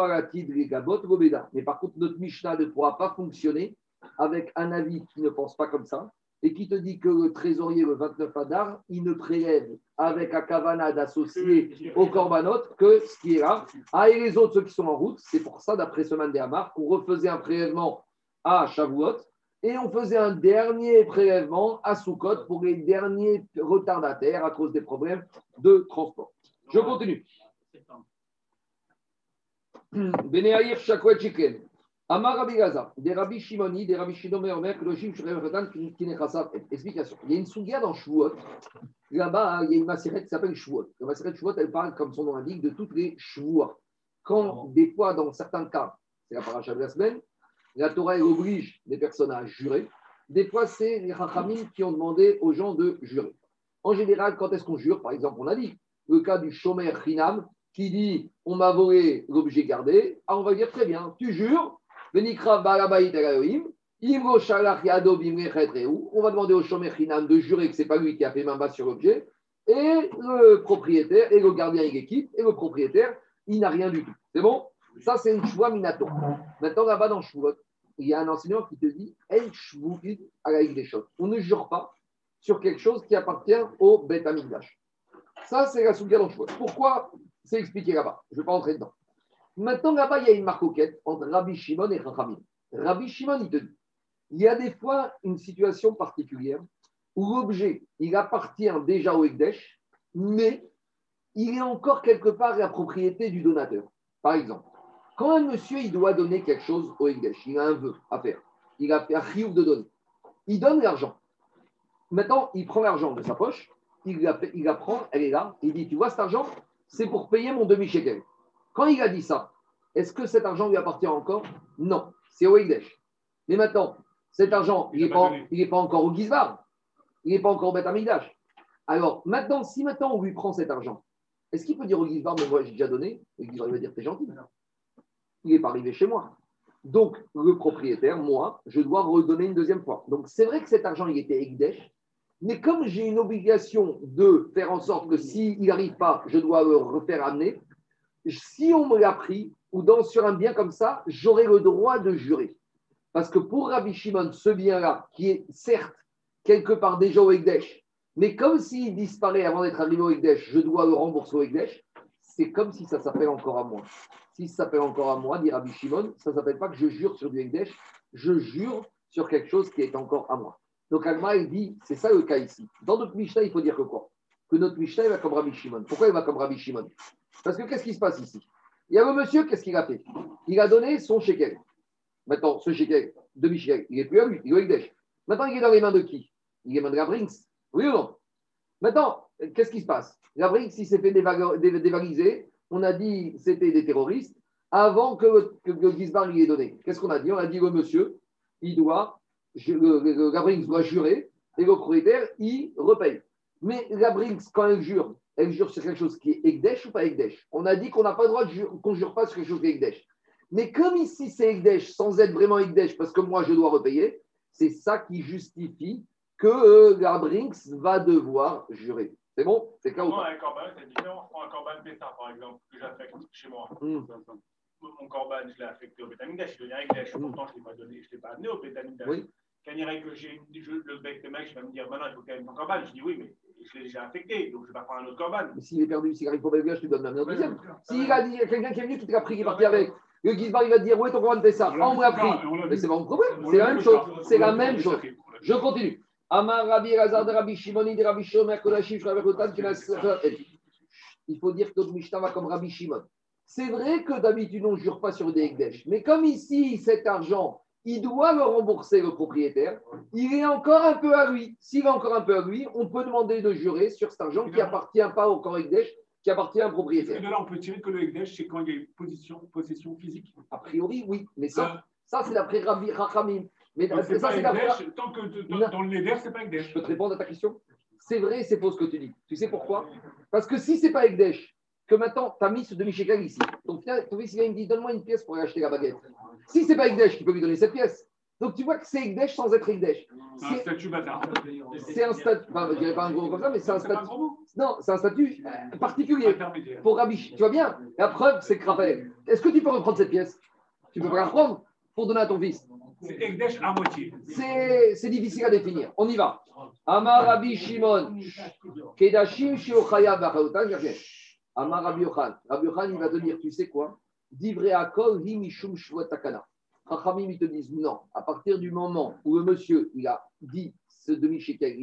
par contre, notre Mishnah ne pourra pas fonctionner avec un avis qui ne pense pas comme ça et qui te dit que le trésorier, le 29 Adar, il ne prélève avec un kavana d'associer au korbanot que ce qui est là. Ah, et les autres, ceux qui sont en route, c'est pour ça, d'après ce de Hamar, qu'on refaisait un prélèvement à Shavuot et on faisait un dernier prélèvement à Sukkot pour les derniers retardataires à cause des problèmes de transport. Je continue. Beneaïr Shakouet Chiken. Amar Rabbi Gaza, des Rabbi Shimoni, des Rabbi Shimon Omer, que le Shim Shurem Explication. Il y a une souga dans Shavuot. Là-bas, il y a une macérette qui s'appelle Shavuot. La macérette Shavuot, elle parle, comme son nom l'indique, de toutes les Shavuot. Quand, des fois, dans certains cas, c'est la paracha de la semaine, la Torah elle oblige les personnes à jurer. Des fois, c'est les Rachamim qui ont demandé aux gens de jurer. En général, quand est-ce qu'on jure? Par exemple, on a dit le cas du Shomer Chinam qui dit on m'a volé l'objet gardé. Ah, on va dire très bien, tu jures. On va demander au Shomer de jurer que ce n'est pas lui qui a fait main basse sur l'objet. Et le propriétaire, et le gardien et l'équipe, et le propriétaire, il n'a rien du tout. C'est bon? Ça, c'est une choix minato. Maintenant, là-bas, dans Shavuot, il y a un enseignant qui te dit. On ne jure pas sur quelque chose qui appartient au Beth Amikdash. Ça, c'est la souga dans Shavuot. Pourquoi C'est expliqué là-bas. Je ne vais pas rentrer dedans. Maintenant, là-bas, il y a une marcoquette entre Rabbi Shimon et Chachamim. Rabbi Shimon, il te dit il y a des fois une situation particulière où l'objet, il appartient déjà au Ekdesh, mais il est encore quelque part la propriété du donateur. Par exemple, quand un monsieur il doit donner quelque chose au Ekdesh, il a un vœu à faire, il a fait un de donner, il donne l'argent. Maintenant, il prend l'argent de sa poche, il la, il la prend, elle est là, il dit Tu vois cet argent? C'est pour payer mon demi-shekel. Quand il a dit ça, est-ce que cet argent lui appartient encore? Non, c'est au Ekdesh. Mais maintenant, cet argent, il n'est pas, encore au Gizbar, il n'est pas encore au Beth Amikdash. Alors, maintenant, si maintenant on lui prend cet argent, est-ce qu'il peut dire au Gizbar, mais moi j'ai déjà donné Et le Gizbar il va dire, t'es gentil. Il n'est pas arrivé chez moi. Donc, le propriétaire, moi, je dois redonner une deuxième fois. Donc, c'est vrai que cet argent, il était Ekdesh, mais comme j'ai une obligation de faire en sorte que s'il n'arrive pas, je dois le refaire amener, si on me l'a pris, ou dans, sur un bien comme ça, j'aurai le droit de jurer. Parce que pour Rabbi Shimon, ce bien-là, qui est certes quelque part déjà au Ekdesh, mais comme s'il disparaît avant d'être arrivé au Ekdesh, je dois le rembourser au Ekdesh, c'est comme si ça s'appelle encore à moi. Si ça s'appelle encore à moi, dit Rabbi Shimon, ça ne s'appelle pas que je jure sur du Ekdesh, je jure sur quelque chose qui est encore à moi. Donc Alma, il dit, c'est ça le cas ici. Dans notre Mishnah, il faut dire que quoi? Que notre Mishnah, va comme Rabbi Shimon. Pourquoi il va comme Rabbi Shimon? Parce que qu'est-ce qui se passe ici? Il y a le monsieur, qu'est-ce qu'il a fait? Il a donné son shekel. Maintenant, ce shekel, demi-shekel, il n'est plus à lui, il est au Ekdesh. Maintenant, il est dans les mains de qui? Il est dans les mains de la. Oui ou non? Maintenant, qu'est-ce qui se passe? La il s'est fait dévaliser. On a dit c'était des terroristes avant que, que, lui ait donné. Qu'est-ce qu'on a dit? On a dit le monsieur, il doit, le, le, la Brinks doit jurer et le propriétaire, il repaye. Mais la Brinks, quand elle jure, elle jure sur quelque chose qui est Ekdesh ou pas Ekdesh? On a dit qu'on n'a pas le droit de jurer, qu'on ne jure pas sur quelque chose qui est Ekdesh. Mais comme ici c'est Ekdesh, sans être vraiment Ekdesh, parce que moi je dois repayer, c'est ça qui justifie que euh, la Brinks va devoir jurer. C'est bon? C'est clair ou pas? un corban, c'est différent. Je prends un corban Pessah, par exemple, que j'affecte chez moi. Hmm. Mon corban, je l'ai affecté au Betamidash. Je l'ai donné avec Pourtant, je ne l'ai pas donné, je l'ai pas amené au Betamidash. Oui. Quand il y a que j'ai je- le bec de mec, je vais me dire, maintenant, il faut quand même ton corban. Je dis oui, mais je l'ai déjà affecté, donc je vais pas prendre un autre corban. Mais S'il est perdu, s'il arrive pour Belgique, je te donne un deuxième. S'il a dit, quelqu'un qui est venu, qui t'a pris, qui est parti avec, le Gizbar, il va te dire, est ton commande de ça on me l'a pris. Mais c'est pas mon problème, c'est la même chose. C'est la même chose. Je continue. Amar Rabbi Razar de Rabbi de Rabbi Kotan, qui n'a- Il faut dire que notre Mishnah va comme Rabbi Shimon. C'est vrai que d'habitude, on ne jure pas sur des Ekdesh. Mais comme ici, cet argent, il doit le rembourser le propriétaire, il est encore un peu à lui. S'il est encore un peu à lui, on peut demander de jurer sur cet argent qui appartient pas au camp Ekdesh, qui appartient à un Et propriétaire. de là, on peut tirer que le Ekdesh, c'est quand il y a une position, possession physique. A priori, oui. Mais ça, Euh, ça c'est d'après Rabbi Rachamim. Mais donc, ça, c'est d'après. Tant que dans, dans le Neder, c'est pas Ekdesh. Je peux te répondre à ta question? C'est vrai et c'est faux ce que tu dis. Tu sais pourquoi? Parce que si c'est pas Ekdesh, que maintenant tu as mis ce demi-shekel ici, fils, ton fils, il me dit donne-moi une pièce pour aller acheter la baguette. Si c'est pas Ekdesh, tu peux lui donner cette pièce. Donc tu vois que c'est Ekdesh sans être Ekdesh. C'est un statut bâtard. C'est un statut, enfin, je dirais pas un gros comme ça, mais c'est un statut. Non, c'est un statut particulier pour Rabbi. Tu vois bien La preuve, c'est que Raphaël, est-ce que tu peux reprendre cette pièce? Tu peux pas la reprendre pour donner à ton fils. C'est Ekdesh à moitié. C'est difficile à définir. On y va. Amar Rabbi Shimon. Kedashim Shiochaya. Amar Rabbi Yochan. Rabbi Yochan, il va te dire, tu sais quoi? Divrei Akol hi mishum shvuat takana. Chachamim, ils te disent non. À partir du moment où le monsieur, il a dit ce demi-shekel,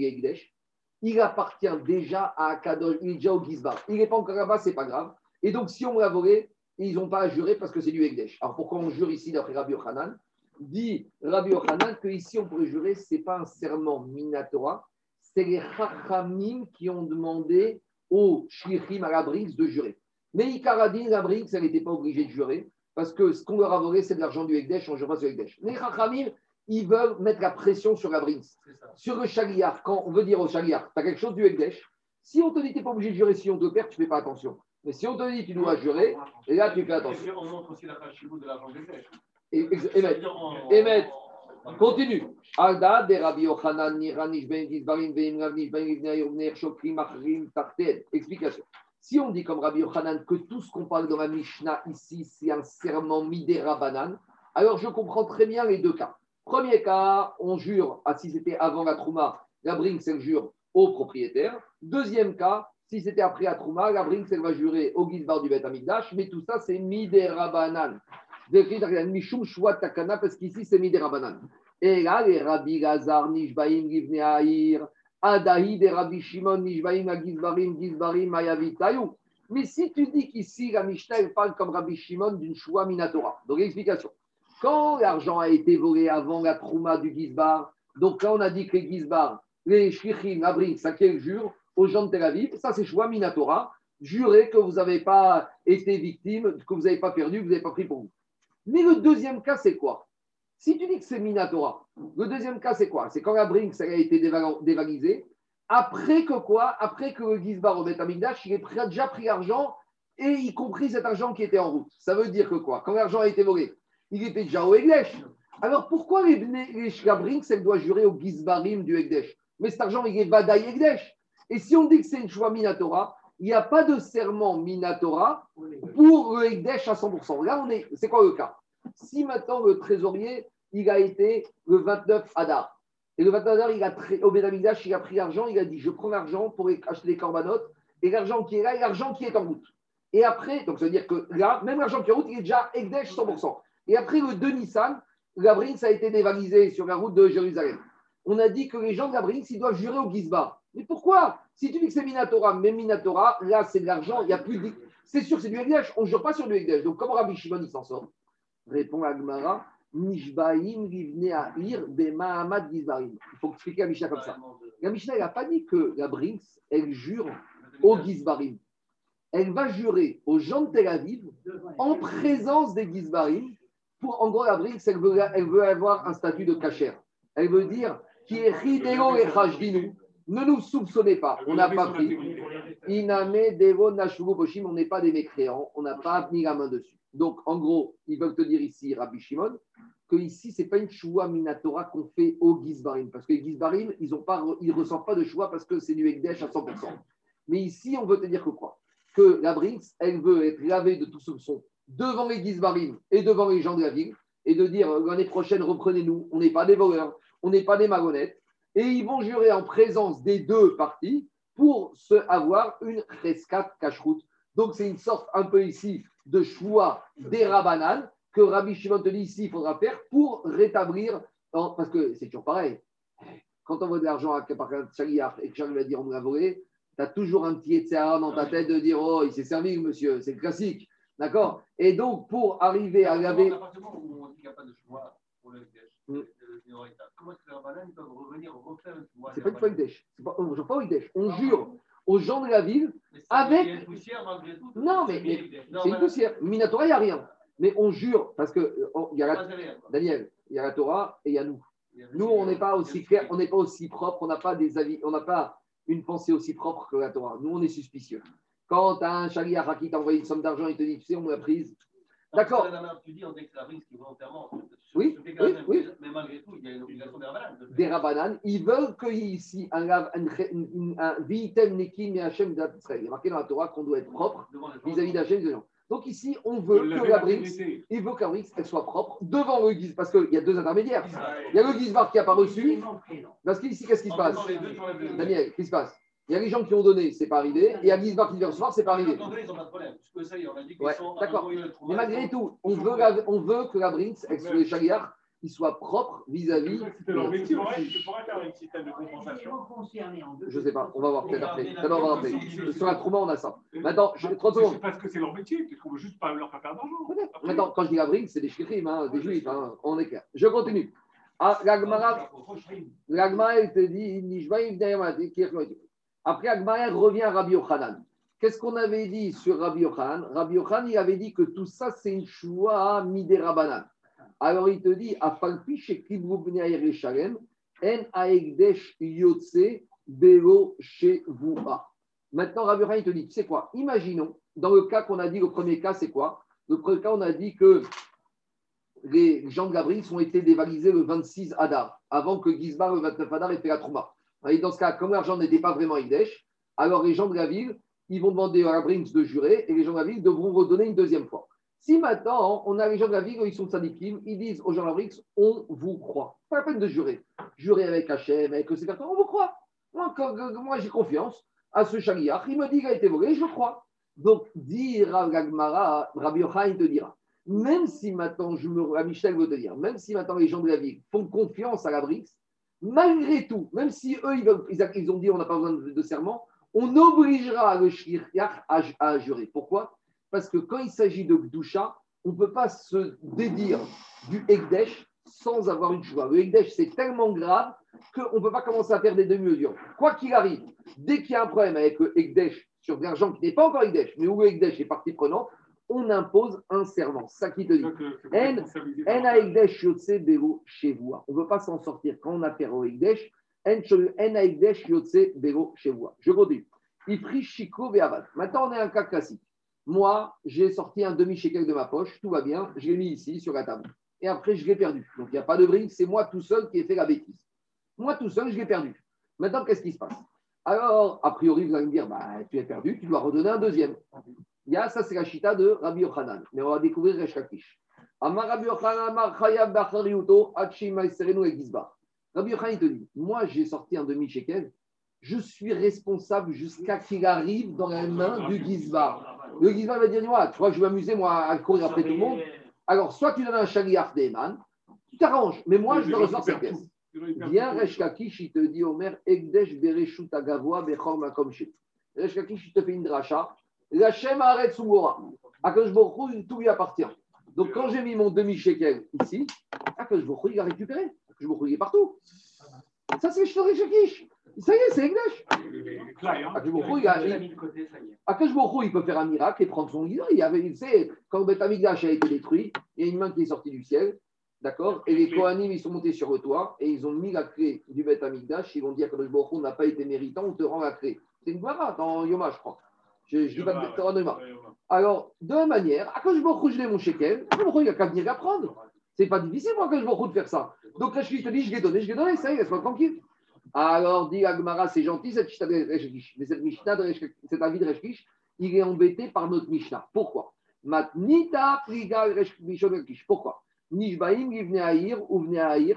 il appartient déjà à Akadosh, il est déjà au Gizbar. Il n'est pas encore là-bas, c'est pas grave. Et donc, si on l'a volé, ils n'ont pas à jurer parce que c'est du Ekdesh. Alors, pourquoi on jure ici d'après Rabbi Yochanan? Dit Rabbi Yochanan qu'ici, on pourrait jurer, ce n'est pas un serment minatora, c'est les Chachamim qui ont demandé aux Shlichim à la Brinks de jurer. Mais Ikaradin, la Brinks, elle n'était pas obligée de jurer parce que ce qu'on leur a volé, c'est de l'argent du Ekdesh, on ne jure pas sur le Ekdesh. Les Chachamim, ils veulent mettre la pression sur la Brinks. Sur le Shaliar, quand on veut dire au Shaliar, tu as quelque chose du Ekdesh, si on te dit que tu n'es pas obligé de jurer, si on te perd, tu ne fais pas attention. Mais si on te dit que tu dois jurer, et là tu fais attention. On montre aussi la de l'argent Ekdesh. Et, et, et mettre. Et mettre. Continue. Alda de Rabbi Yochanan, Niranish Ben Gizbarim, Ben Ben. Explication. Si on dit comme Rabbi Yochanan que tout ce qu'on parle dans la Mishnah ici, c'est un serment midera banane, alors je comprends très bien les deux cas. Premier cas, on jure, ah, si c'était avant la Trouma, la Brinks, elle jure au propriétaire. Deuxième cas, si c'était après la Trouma, la Brinks, elle va jurer au Gizbar du Bet Amigdash, mais tout ça, c'est midera banane. Mishum Takana, parce qu'ici, c'est midera banane. Et là, les Rabbi Gazar, Nishbaim, Givne Aïr, Adahi, des Rabbi Shimon, Nishbaim, Agizbarim, Gizbarim, Mayavitayou. Mais si tu dis qu'ici, la Mishnah, elle parle comme Rabbi Shimon d'une Shua Minatora. Donc, explication. Quand l'argent a été volé avant la Trouma du Gizbar, donc là, on a dit que les Gizbar, les Shlichim, la Brinks, ça qu'elle jure aux gens de Tel Aviv, ça c'est Shua Minatora. Jurez que vous n'avez pas été victime, que vous n'avez pas perdu, que vous n'avez pas pris pour vous. Mais le deuxième cas, c'est quoi? Si tu dis que c'est Minatora, le deuxième cas, c'est quoi? C'est quand la Brinks a été déval- dévalisée, après que quoi? Après que le Gizbar au Bet Amigdash, il pris- déjà pris l'argent, et y compris cet argent qui était en route. Ça veut dire que quoi? Quand l'argent a été volé, il était déjà au Egdesh. Alors pourquoi les, les la Brinks, elle doit jurer au Gizbarim du Egdesh? Mais cet argent, il est Vadaï Egdesh. Et si on dit que c'est une choix Minatora, il n'y a pas de serment Minatora pour le Ekdesh à 100%. Là, on est, c'est quoi le cas? Si maintenant le trésorier, il a été le 29 Adar, et le 29 Adar, il a au Bédamigdash, il a pris l'argent, il a dit Je prends l'argent pour acheter des corbanotes, et l'argent qui est là, et l'argent qui est en route. Et après, donc ça veut dire que là, même l'argent qui est en route, il est déjà Ekdesh 100%. Et après le 2 Nissan, la Brinks a été dévalisée sur la route de Jérusalem. On a dit que les gens de la ils doivent jurer au Gizbar. Pourquoi Si tu dis que c'est Minatora, mais Minatora, là, c'est de l'argent, il n'y a plus de... C'est sûr, c'est du Ekdesh. On ne jure pas sur du Ekdesh. Donc, comment Rabbi Shimon, il s'en sort Répond Agmara. Nishbaim Rivne Aïr de Mahamad Gizbarim. Il faut expliquer la Mishnah comme ça. La Mishnah n'a pas dit que la Brinks, elle jure au Gizbarim. Elle va jurer aux gens de Tel Aviv en présence des Gizbarim. Pour, en gros, la Brinks, elle veut, elle avoir un statut de cachère. Elle veut dire qui est et. Ne nous soupçonnez pas, on n'a pas pris. Iname Devo Boshim, on n'est pas des mécréants, on n'a pas mis la main dessus. Donc, en gros, ils veulent te dire ici, Rabbi Shimon, que ici, ce n'est pas une choua minatora qu'on fait au Gizbarim. Parce que les Gizbarim, ils ne ressentent pas de choix parce que c'est du Ekdesh à 100%. Mais ici, on veut te dire que quoi? Que la Brinks, elle veut être lavée de tout soupçon devant les Gizbarim et devant les gens de la ville et de dire l'année prochaine, reprenez-nous, on n'est pas des voleurs, on n'est pas des marionnettes. Et ils vont jurer en présence des deux parties pour se avoir une rescat cacheroute. Donc, c'est une sorte un peu ici de choix des Rabanan que Rabbi Shimon te dit ici, il faudra faire pour rétablir, parce que c'est toujours pareil. Quand on voit de l'argent à par un et que Charlie va dire on l'a volé, tu as toujours un petit etc dans ta tête de dire oh, il s'est servi, monsieur, c'est classique. D'accord? Et donc, pour arriver à laver. où mm. Comment est-ce que les peuvent revenir refaire C'est pas une fois Hekdesh. On ne jure pas au Hekdesh. On jure aux gens de la ville avec. Non, mais, c'est une poussière. Minatora, il n'y a rien. Mais on jure, parce que oh, il y a la, Daniel, il y a la Torah et il y a nous. Nous, on n'est pas aussi clair, on n'est pas aussi propre, on n'a pas des avis, on n'a pas une pensée aussi propre que la Torah. Nous, on est suspicieux. Quand un chaliar qui t'a envoyé une somme d'argent, il te dit, tu sais, on l'a prise. D'accord. Tu dis, on déclarise qui volontairement. Oui, oui, oui. Mais malgré tout, il y a une obligation des rabananes. Des rabananes, ils veulent qu'il y ait ici un, vitem nekim et Hachem d'Israël. Il est marqué dans la Torah qu'on doit être propre vis-à-vis d'Hachem de gens. Donc ici, on veut que la Brix, il veut que la elle soit propre devant le guise, parce qu'il y a deux intermédiaires. Il y a le guisbar qui n'a pas reçu. Parce qu'ici, qu'est-ce qui se passe Daniel, qu'est-ce qui se passe il y a les gens qui ont donné, c'est pas arrivé. Et il y a Gisbar qui vient recevoir, c'est pas arrivé. D'accord. Mais malgré tout, on veut, on veut que la Brinks, avec les Chagliards, il soit propre vis-à-vis. C'était leur métier, tu pourrais faire un système de compensation. Je ne sais pas, on va voir peut-être après. D'abord, on va après. Sur la trauma, on a ça. Maintenant, je, 30 secondes. Parce que c'est leur métier, tu ne juste pas leur faire perdre d'argent. Maintenant, quand je dis la Brinks, c'est des chicrims, hein, des juifs, hein, on est clair. Je continue. Ah, l'Agmara, elle te dit, après, Agmara revient à Rabbi Yochanan. Qu'est-ce qu'on avait dit sur Rabbi Yochanan? Rabbi Yochanan, il avait dit que tout ça, c'est une choua midérabanan. Alors, il te dit, Afalpi Shalem, En Aegdesh Yotse Belo. Maintenant, Rabbi Yochanan, il te dit, tu sais quoi? Imaginons, dans le cas qu'on a dit, le premier cas, c'est quoi? Le premier cas, on a dit que les gens de la ont été dévalisés le 26 Adar, avant que Gizbar, le 29 Adar, ait fait la Trouma. Dans ce cas, comme l'argent n'était pas vraiment Igdesh, alors les gens de la ville, ils vont demander à la Brinks de jurer et les gens de la ville devront redonner une deuxième fois. Si maintenant, on a les gens de la ville, ils sont sadikim, ils disent aux gens de la Brinks, on vous croit. Pas la peine de jurer. Jurer avec Hachem, avec le on vous croit. Moi, moi j'ai confiance à ce chaliach, il me dit qu'il a été volé, je crois. Donc, dire à Rabbi Yochanan te dira, même si maintenant, je me, Michel veut te dire, même si maintenant les gens de la ville font confiance à la malgré tout, même si eux, ils, ont dit on n'a pas besoin de, serment, on obligera le shirkach à, jurer. Pourquoi? Parce que quand il s'agit de Gdusha, on ne peut pas se dédire du Ekdesh sans avoir une choix. Le Ekdesh, c'est tellement grave qu'on ne peut pas commencer à faire des demi-mesures. Quoi qu'il arrive, dès qu'il y a un problème avec le Ekdesh sur l'argent qui n'est pas encore Ekdesh, mais où le Ekdesh est partie prenante, on impose un serment. Ça qui te dit. On ne peut pas s'en sortir quand on a au Ekdesh. Je continue. Maintenant, on est un cas classique. Moi, j'ai sorti un demi-shekel de ma poche, tout va bien, je l'ai mis ici sur la table. Et après, je l'ai perdu. Donc, il n'y a pas de brique, c'est moi tout seul qui ai fait la bêtise. Moi tout seul, je l'ai perdu. Maintenant, qu'est-ce qui se passe? Alors, a priori, vous allez me dire, bah, tu es perdu, tu dois redonner un deuxième. Il ça, c'est la chita de Rabbi Yochanan. Mais on va découvrir Resh Lakish. Amar Rabbi Yochanan, Amar Serenu et Gizba. Rabbi Yochanan, te dit Moi, j'ai sorti un demi-shekel. Je suis responsable jusqu'à qu'il arrive dans la main du Gizba. Le Gizba va dire Tu crois que je vais m'amuser, moi, à courir après tout le monde Alors, soit tu donnes un chaliar d'Eman, tu t'arranges, mais moi, je recevoir cette pièce. Viens, Resh Lakish, il te dit Omer, Egdesh Bereshut Agavoa Bechor Makom Resh Lakish, il te fait une dracha L'Hachem arrête Sumora. Akash Borou, tout lui appartient. Donc, quand j'ai mis mon demi-shekel ici, Akadosh Baruch il a récupéré. Akadosh Baruch il est partout. Ça, c'est Shtori Shakish. Ça y est, c'est Egdesh. Akadosh Baruch il a. il- peut faire un miracle et prendre son guidon. Il y avait, il sait, quand Beth Amikdash a été détruit, il y a une main qui est sortie du ciel. D'accord? Et les Kohanim, ils sont montés sur le toit et ils ont mis la clé du Beth Amikdash. Ils ont dit à Kadosh Baruch Hu, on n'a pas été méritant, on te rend la clé. C'est une Gemara dans Yoma, je crois. Je ne dis pas. Alors, de la manière, à je Baruch Hu, je mon shekel, il n'y a qu'à venir la prendre. C'est pas difficile pour Akadosh Baruch Hu de faire ça. Donc, Rashkish te dit, je l'ai donné, je l'ai donné, ça y est, laisse-moi tranquille. Alors, dit Agmara, c'est gentil, cette Mishnah de Reshkish. Mais cette Mishnah de cet avis de Reshkish, il est embêté par notre Mishnah. Pourquoi? Matnita Reshkish. Pourquoi? Nishbaim,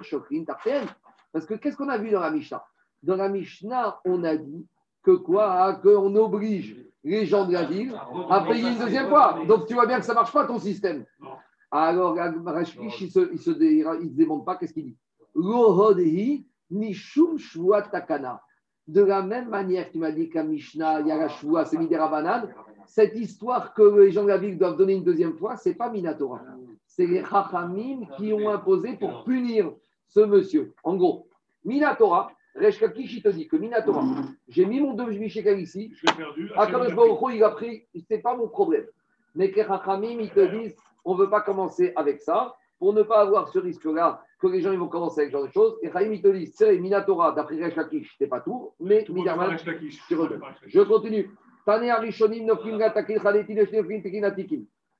Shokrin, Tarten. Parce que qu'est-ce qu'on a vu dans la Mishnah? Dans la Mishnah, on a dit que quoi? Qu'on oblige les gens de la ville à payer une deuxième fois. Donc tu vois bien que ça ne marche pas ton système. Alors, Rashkish, il ne se, il se, dé- pas, qu'est-ce qu'il dit? De la même manière qu'il m'a dit qu'à Mishnah, il y a la Shua, c'est Midera cette histoire que les gens de la ville doivent donner une deuxième fois, ce n'est pas Minatora. C'est les Chachamim qui ont imposé pour punir ce monsieur. En gros, Minatora, Reshkakish, il te dit que Minatora, j'ai mis mon demi-shekel ici, Je l'ai perdu. Akadosh Baruch il a pris, c'est pas mon problème. Mais que Rachamim, ils te disent, on ne veut pas commencer avec ça, pour ne pas avoir ce risque-là, que les gens ils vont commencer avec ce genre de choses. Et Chaim, ils te disent, c'est Minatora, d'après Resh c'est pas tout, mais Resh redonnes. Je continue.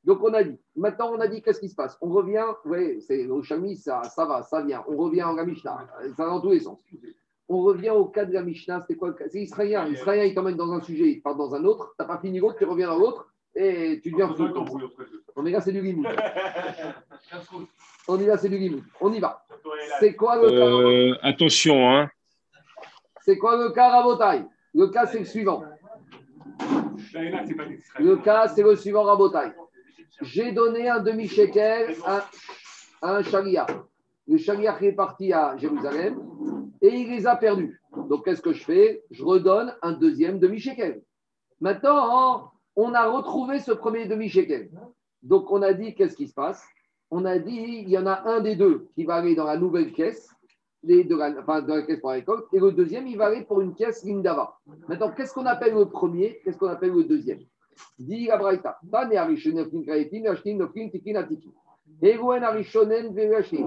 Donc on a dit, maintenant on a dit qu'est-ce qui se passe? On revient, oui, c'est au ça, ça va, ça vient. On revient en Mishnah, ça va dans tous les sens. On revient au cas de la Mishnah, c'était quoi le cas? C'est israélien. Israélien, il t'emmène dans un sujet, il part dans un autre, tu n'as pas fini l'autre, tu reviens dans l'autre, et tu deviens fou. On est là, c'est du limite. *laughs* On y va, c'est du limite. On y va. C'est quoi le cas? Euh, attention, hein. C'est quoi le cas Rabotaille Le cas, c'est le suivant. Le cas, c'est le suivant Rabotaille. J'ai donné un demi-shekel à, à un charia. Le charia qui est parti à Jérusalem et il les a perdus. Donc, qu'est-ce que je fais? Je redonne un deuxième demi-shekel. Maintenant, on a retrouvé ce premier demi-shekel. Donc, on a dit, qu'est-ce qui se passe? On a dit, il y en a un des deux qui va aller dans la nouvelle caisse, les- enfin, dans la caisse pour la récolte, et le deuxième, il va aller pour une caisse Lindava. Maintenant, qu'est-ce qu'on appelle le premier? Qu'est-ce qu'on appelle le deuxième? Dit la.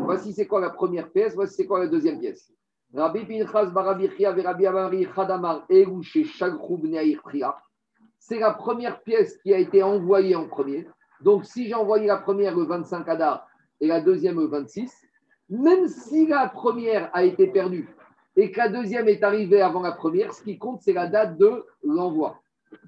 Voici c'est quoi la première pièce, voici c'est quoi la deuxième pièce. Rabbi Pinchas Barabi Chia Verabi Amari Bneaïr Priya. C'est la première pièce qui a été envoyée en premier. Donc, si j'ai envoyé la première le 25 Adar et la deuxième le 26, même si la première a été perdue et que la deuxième est arrivée avant la première, ce qui compte, c'est la date de l'envoi.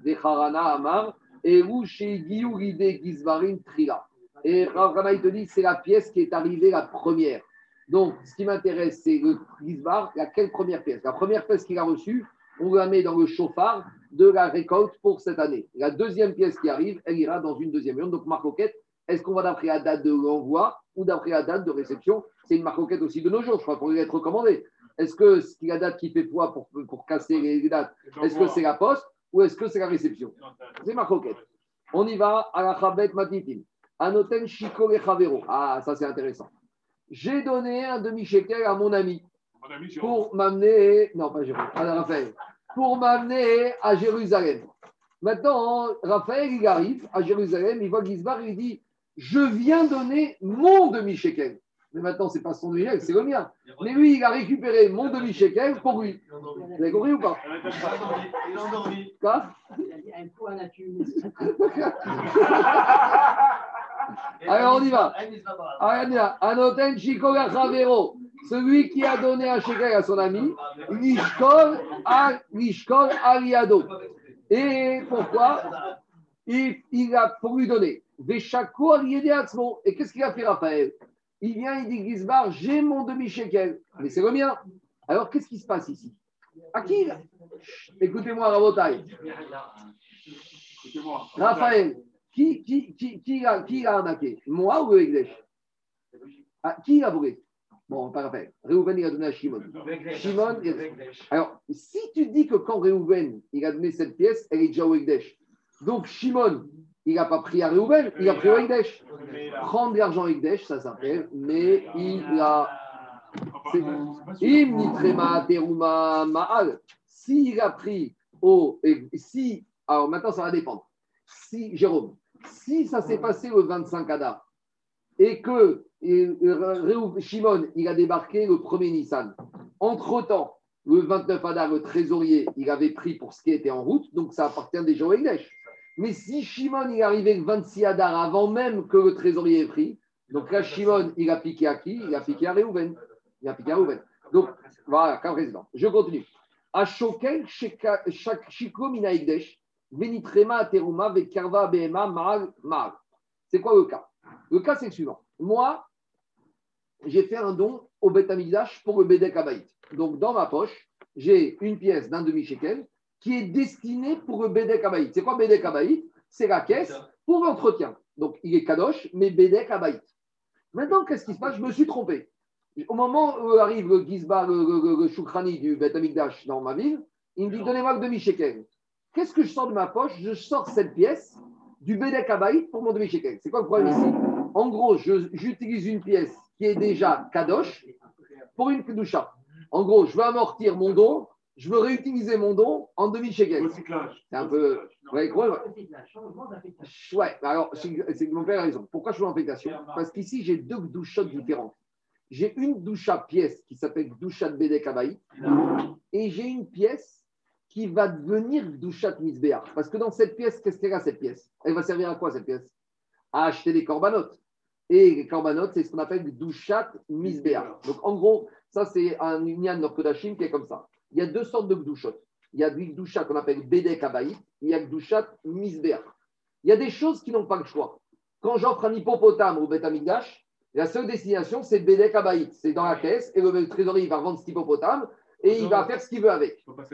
Des Harana Amar Giyuride Gizvarin Trila. Et Rav il te dit, c'est la pièce qui est arrivée la première. Donc, ce qui m'intéresse, c'est le Gizbar, laquelle première pièce? La première pièce qu'il a reçue, on la met dans le chauffard de la récolte pour cette année. La deuxième pièce qui arrive, elle ira dans une deuxième urne. Donc, marcoquette, est-ce qu'on va d'après la date de l'envoi ou d'après la date de réception? C'est une marcoquette aussi de nos jours, je crois, pour être recommandé. Est-ce que c'est la date qui fait poids pour, pour casser les dates Est-ce que c'est la poste ou est-ce que c'est la réception? C'est marcoquette. On y va à la Chabet Matitim. Anoten Shiko. Ah, ça c'est intéressant. J'ai donné un demi-shekel à mon ami Mon ami, Jérôme. pour m'amener, non pas Jérôme, à Raphaël, pour m'amener à Jérusalem. Maintenant, Raphaël, il arrive à Jérusalem, il voit Gizbar, il dit Je viens donner mon demi-shekel. Mais maintenant, ce n'est pas son demi-shekel, c'est le mien. Mais lui, il a récupéré mon demi-shekel pour lui. Vous avez compris ou pas Il est endormi. Quoi *laughs* Un coup à nature. Alors, on y va. Anoten Shiko Chavero. Celui qui a donné un shekel à son ami, Lishkol aliado. Et pourquoi il, a pour lui donner. Et qu'est-ce qu'il a fait, Raphaël? Il vient, il dit Gizbar, j'ai mon demi-shekel. Mais c'est le mien. Alors, qu'est-ce qui se passe ici? À qui Écoutez-moi, Rabotai. Raphaël, qui, qui, qui, arnaqué Moi ou le Qui a volé Bon, pas Raphaël. Réhouven, il a donné à Shimon. Shimon, Alors, si tu dis que quand Réhouven, il a donné cette pièce, elle est déjà au Egdesh. Donc, Shimon, il n'a pas pris à Réhouven, il a pris au Egdesh. Prendre l'argent Ekdesh, ça s'appelle, mais il a. Teruma ma'al. S'il a pris au. Si. Alors maintenant, ça va dépendre. Si, Jérôme, si ça s'est passé le 25 Adar et que Shimon, il a débarqué le 1er Nissan, entre-temps, le 29 Adar, le trésorier, il avait pris pour ce qui était en route, donc ça appartient déjà au Egdesh. Mais si Shimon il est arrivé le 26 Adar avant même que le trésorier ait pris, donc là, Shimon, il a piqué à qui? Il a piqué à Réhouven. Il a piqué à Réhouven. Donc, voilà, comme président. Je continue. À Shokel, chaque Shiko Mina Egdesh, Venitrema Teruma, Vekarva Behema. C'est quoi le cas Le cas, c'est le suivant. Moi, j'ai fait un don au Beth Amikdash pour le Bedek Abaït. Donc, dans ma poche, j'ai une pièce d'un demi-shekel qui est destinée pour le Bedek Abaït. C'est quoi Bedek Abaït C'est la caisse pour l'entretien. Donc, il est Kadosh, mais Bedek Abaït. Maintenant, qu'est-ce qui se passe? Je me suis trompé. Au moment où arrive le Gizba, le, le, le- le Shoukrani du Beth Amikdash dans ma ville, il me dit Donnez-moi le demi-shekel. Qu'est-ce que je sors de ma poche? Je sors cette pièce du Bedek Abaït pour mon demi-shekel. C'est quoi le problème ici? En gros, je- j'utilise une pièce qui est déjà Kadosh pour une Kedusha. En gros, je veux amortir mon don, je veux réutiliser mon don en demi-shekel. C'est un peu-. Ouais, gros, ouais. C'est un changement d'affectation. Ouais, alors, c'est que mon père a raison. Pourquoi je fais l'affectation? Parce qu'ici, j'ai deux douchottes différentes. J'ai une doucha pièce qui s'appelle doucha de Bedek Abaï et j'ai une pièce qui va devenir doucha de Misbéa. Parce que dans cette pièce, qu'est-ce qu'elle a cette pièce? Elle va servir à quoi cette pièce? À acheter des corbanotes. Et les corbanotes, c'est ce qu'on appelle douchat Misbéa. Donc en gros, ça c'est un union Norkodachim qui est comme ça. Il y a deux sortes de gdouchot. Il y a du doucha qu'on appelle Bedek Abaï, il y a gdouchat Misbéa. Il y a des choses qui n'ont pas le choix. Quand j'offre un hippopotame au Beth Amikdash, la seule destination, c'est Bedek Abaït. C'est dans la caisse et le trésorier va vendre cet hippopotame et il va faire ce qu'il veut avec. Pas.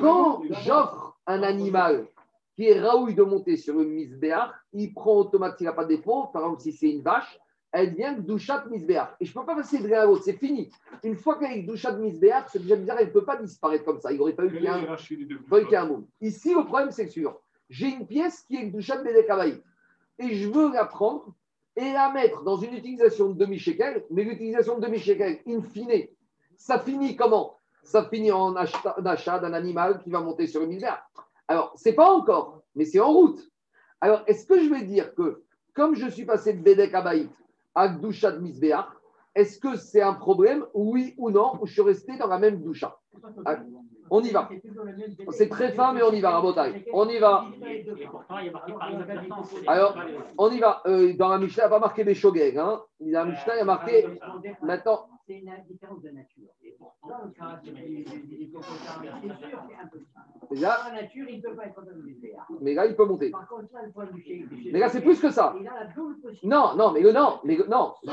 Quand j'offre un animal qui est raouille de monter sur le misbéach, il prend automatiquement, s'il n'a pas de défaut, par exemple si c'est une vache, elle devient Gdushat Misbéach. Et je ne peux pas passer de l'un à l'autre, c'est fini. Une fois qu'elle est Gdushat Misbéach, c'est déjà bizarre, elle ne peut pas disparaître comme ça. Il aurait fallu qu'il y ait un, hiérarchie des deux. il aurait qu'il y ait un monde. Ici, le problème, c'est sûr. J'ai une pièce qui est Gdushat Bedekabaï. Et je veux la prendre et la mettre dans une utilisation de demi-shekel, mais l'utilisation de demi-shekel, in fine, ça finit comment? Ça finit en achat, d'un animal qui va monter sur une misère. Alors, c'est pas encore, mais c'est en route. Alors, est-ce que je vais dire que, comme je suis passé de Bedek Abaït à Gdushat Misbéach, est-ce que c'est un problème, oui ou non, ou je suis resté dans la même doucha on y va. C'est très fin, mais on y va, Rabotai. On y va. Alors, On y va. Euh, dans la Mishnah, il n'y a pas marqué Beshogeg. Hein. Dans la Mishnah, il y a marqué. Maintenant, C'est une différence de nature. Là, la nature, il peut pas être mais là, il peut monter. Par contre, là, le point du chez Mais là, c'est plus que ça. Il a la double possibilité. Non, non, mais le- non, mais le- non. Je-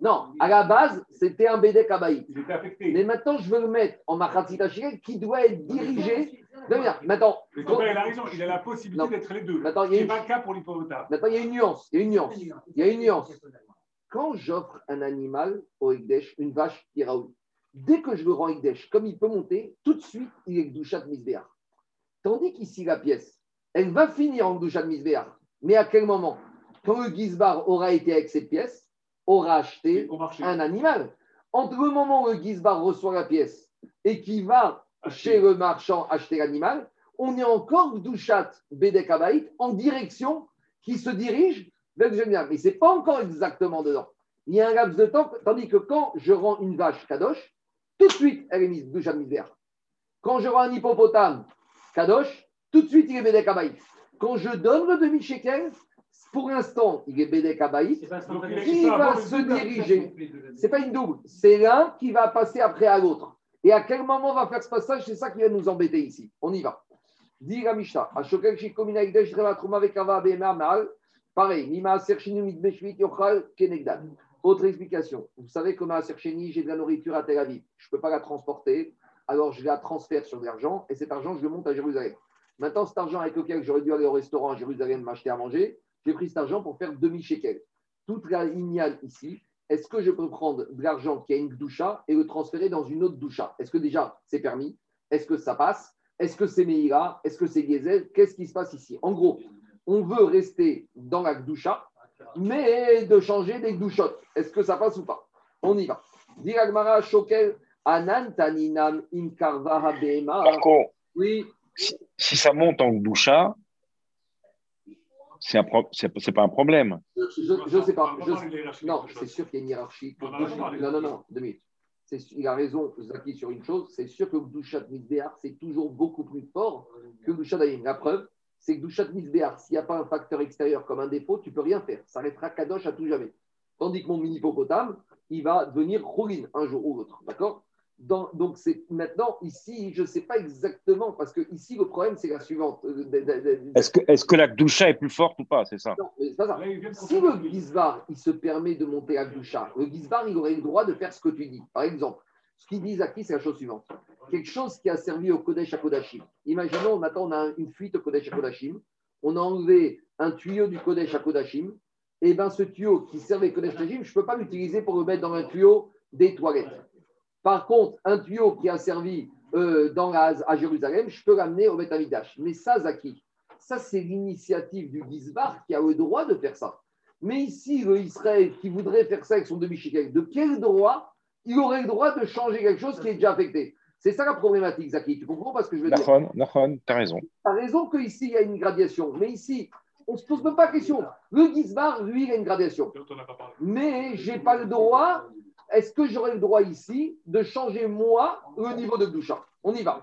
non, à la base, c'était un étaient affectés. Mais maintenant, je veux le mettre en Machatzit Hashirel qui doit être dirigé. Maintenant, Mais ton père, il a raison, il a la possibilité d'être les deux. Maintenant, il y a une- pas le cas pour l'hippopotame. maintenant, il y a une nuance. Il y a une nuance. Il y a une nuance. Quand j'offre un animal au Ekdesh, une vache qui dès que je le rends Ekdesh, comme il peut monter, tout de suite, il est Gdushat Misbéach. Tandis qu'ici, la pièce, elle va finir en Gdushat Misbéach. Mais à quel moment? Quand le Gizbar aura été avec cette pièce, aura acheté un animal. Entre le moment où le Gizbar reçoit la pièce et qui va Acheter. chez le marchand acheter l'animal, on est encore Gdushat Bedek Abaït en direction qui se dirige vers le. Mais ce n'est pas encore exactement dedans. Il y a un laps de temps, tandis que quand je rends une vache Kadosh, tout de suite, elle est mise Gdushat Misbéach. Quand je rends un hippopotame Kadosh, tout de suite, il est Bedek Abaït. Quand je donne le demi-shekel, pour l'instant, il est Bedek est- Qui va se diriger? C'est pas une double, c'est l'un qui va passer après à l'autre. Et à quel moment on va faire ce passage? C'est ça qui va nous embêter ici. On y va. Dit la Mishnah, Pareil, Mima Yochal Kenegdan. Autre explication. Vous savez que ma Sercheni, j'ai de la nourriture à Tel Aviv. Je ne peux pas la transporter, alors je la transfère sur de l'argent et cet argent, je le monte à Jérusalem. Maintenant, cet argent avec lequel j'aurais dû aller au restaurant à Jérusalem m'acheter à manger, j'ai pris cet argent pour faire demi-shekel. Toute la lignale ici, est-ce que je peux prendre de l'argent qui a une doucha et le transférer dans une autre doucha? Est-ce que déjà c'est permis? Est-ce que ça passe? Est-ce que c'est Meïra? Est-ce que c'est Gezel Qu'est-ce qui se passe ici? En gros, on veut rester dans la doucha mais de changer des douchottes. Est-ce que ça passe ou pas? On y va. Diragmara Shokel Anan Taninam Inkarva Habema. Par contre, Oui, si, si ça monte en doucha, c'est un pro- c'est c'est pas un problème. je ne sais pas. Je- non, c'est sûr qu'il y a une hiérarchie. Non, non, non, deux minutes. Il a raison, Zaki, sur une chose. C'est sûr que Gdushat Misbéar, c'est toujours beaucoup plus fort que Gdushat Ayim. La preuve, c'est que Gdushat Misbéar, s'il n'y a pas un facteur extérieur comme un défaut, tu peux rien faire. Ça restera Kadosh à tout jamais. Tandis que mon mini hippopotame, il va devenir Roulin un jour ou l'autre. D'accord? Dans- donc, c'est maintenant, ici, je ne sais pas exactement, parce que ici, le problème, c'est la suivante. Euh, Est-ce que, est-ce que la doucha est plus forte ou pas? C'est ça. Non, mais c'est pas ça. Si le. Gizbar, il se permet de monter à Gdusha, le Gizbar, il aurait le droit de faire ce que tu dis. Par exemple, ce qu'il dit Zaki, c'est la chose suivante. Quelque chose qui a servi au Kodesh à Kodashim. Imaginons, maintenant, on a une fuite au Kodesh à Kodashim. On a enlevé un tuyau du Kodesh à Kodashim. Et bien, ce tuyau qui servait au Kodesh à Kodashim, je ne peux pas l'utiliser pour le mettre dans un tuyau des toilettes. Par contre, un tuyau qui a servi euh, à Jérusalem, je peux l'amener au Beth. Mais ça, Zaki, ça, c'est l'initiative du Gizbar qui a le droit de faire ça. Mais ici, le Israël qui voudrait faire ça avec son demi-shekel, de quel droit il aurait le droit de changer quelque chose qui est déjà affecté C'est ça la problématique, Zaki. Tu comprends pas ce que je veux dire? Nahon, Nahon, t'as raison. Tu as raison qu'ici, il y a une gradation. Mais ici, on ne se pose même pas la question. Le Gizbar, lui, il a une gradation. Mais je n'ai pas le droit. Est-ce que j'aurais le droit ici de changer, moi, le niveau de Gdusha On y va.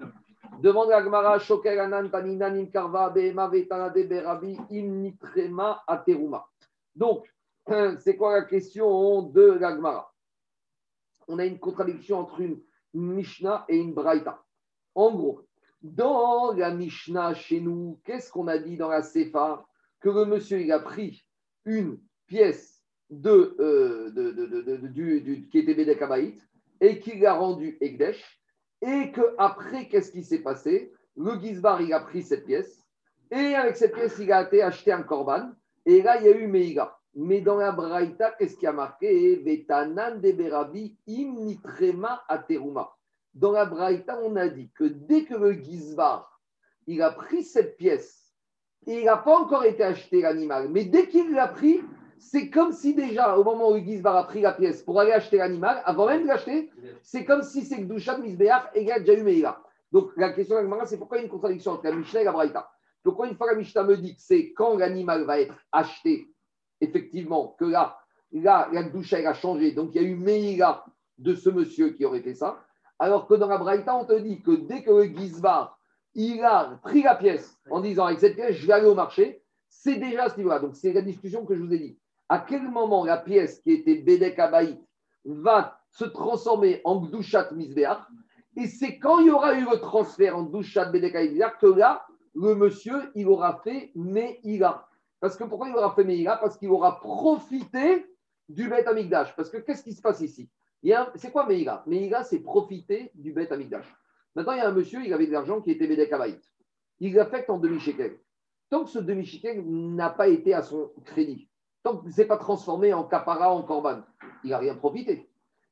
Demande à Gmara, Shokel Anan Taninan Im Karva Behema Vetana de Berabi Im Nitrema Ateruma. Donc, *clears throat* c'est quoi la question de la Gemara On a une contradiction entre une Mishnah et une Braïta. En gros, dans la Mishnah chez nous, qu'est-ce qu'on a dit dans la Sefa? Que le monsieur, il a pris une pièce de, euh, qui était Bédek Abaït et qu'il a rendu Egdesh. Et qu'après, qu'est-ce qui s'est passé? Le Gizbar, a pris cette pièce et avec cette pièce, il a été acheté un Korban. Et là, il y a eu Meiga. Mais dans la Braïta, qu'est-ce qui a marqué? Vetanan de Berabi im nitrema ateruma. Dans la Braïta, on a dit que dès que le Gizbar, il a pris cette pièce, et il n'a pas encore été acheté l'animal, mais dès qu'il l'a pris, c'est comme si déjà, au moment où le Gizbar a pris la pièce pour aller acheter l'animal, avant même de l'acheter, c'est comme si c'est Gdushat Misbeach et il a déjà eu Meïla. Donc la question de la c'est pourquoi il y a une contradiction entre la Mishnah et la Braïta? Pourquoi une fois la Mishnah me dit que c'est quand l'animal va être acheté, effectivement, que là, là la Gdusha elle a changé, donc il y a eu Meïla de ce monsieur qui aurait fait ça, alors que dans la Braïta, on te dit que dès que le Gizbar, il a pris la pièce en disant avec cette pièce, je vais aller au marché, c'est déjà à ce niveau-là. Donc c'est la discussion que je vous ai dit. À quel moment la pièce qui était Bédek Abaït va se transformer en Gdushat Misbeach Et c'est quand il y aura eu le transfert en Gdushat Bédek Abaït que là, le monsieur, il aura fait Meïla. Parce que pourquoi il aura fait Meïla Parce qu'il aura profité du Beth Amigdash. Parce que qu'est-ce qui se passe ici? C'est quoi Meïla Meïla, c'est profiter du Beth Amigdash. Maintenant, il y a un monsieur, il avait de l'argent qui était Bédek. Il l'affecte en demi-shekel. Tant que ce demi-shekel n'a pas été à son crédit, tant que ce n'est pas transformé en capara, en corban, il n'a rien profité.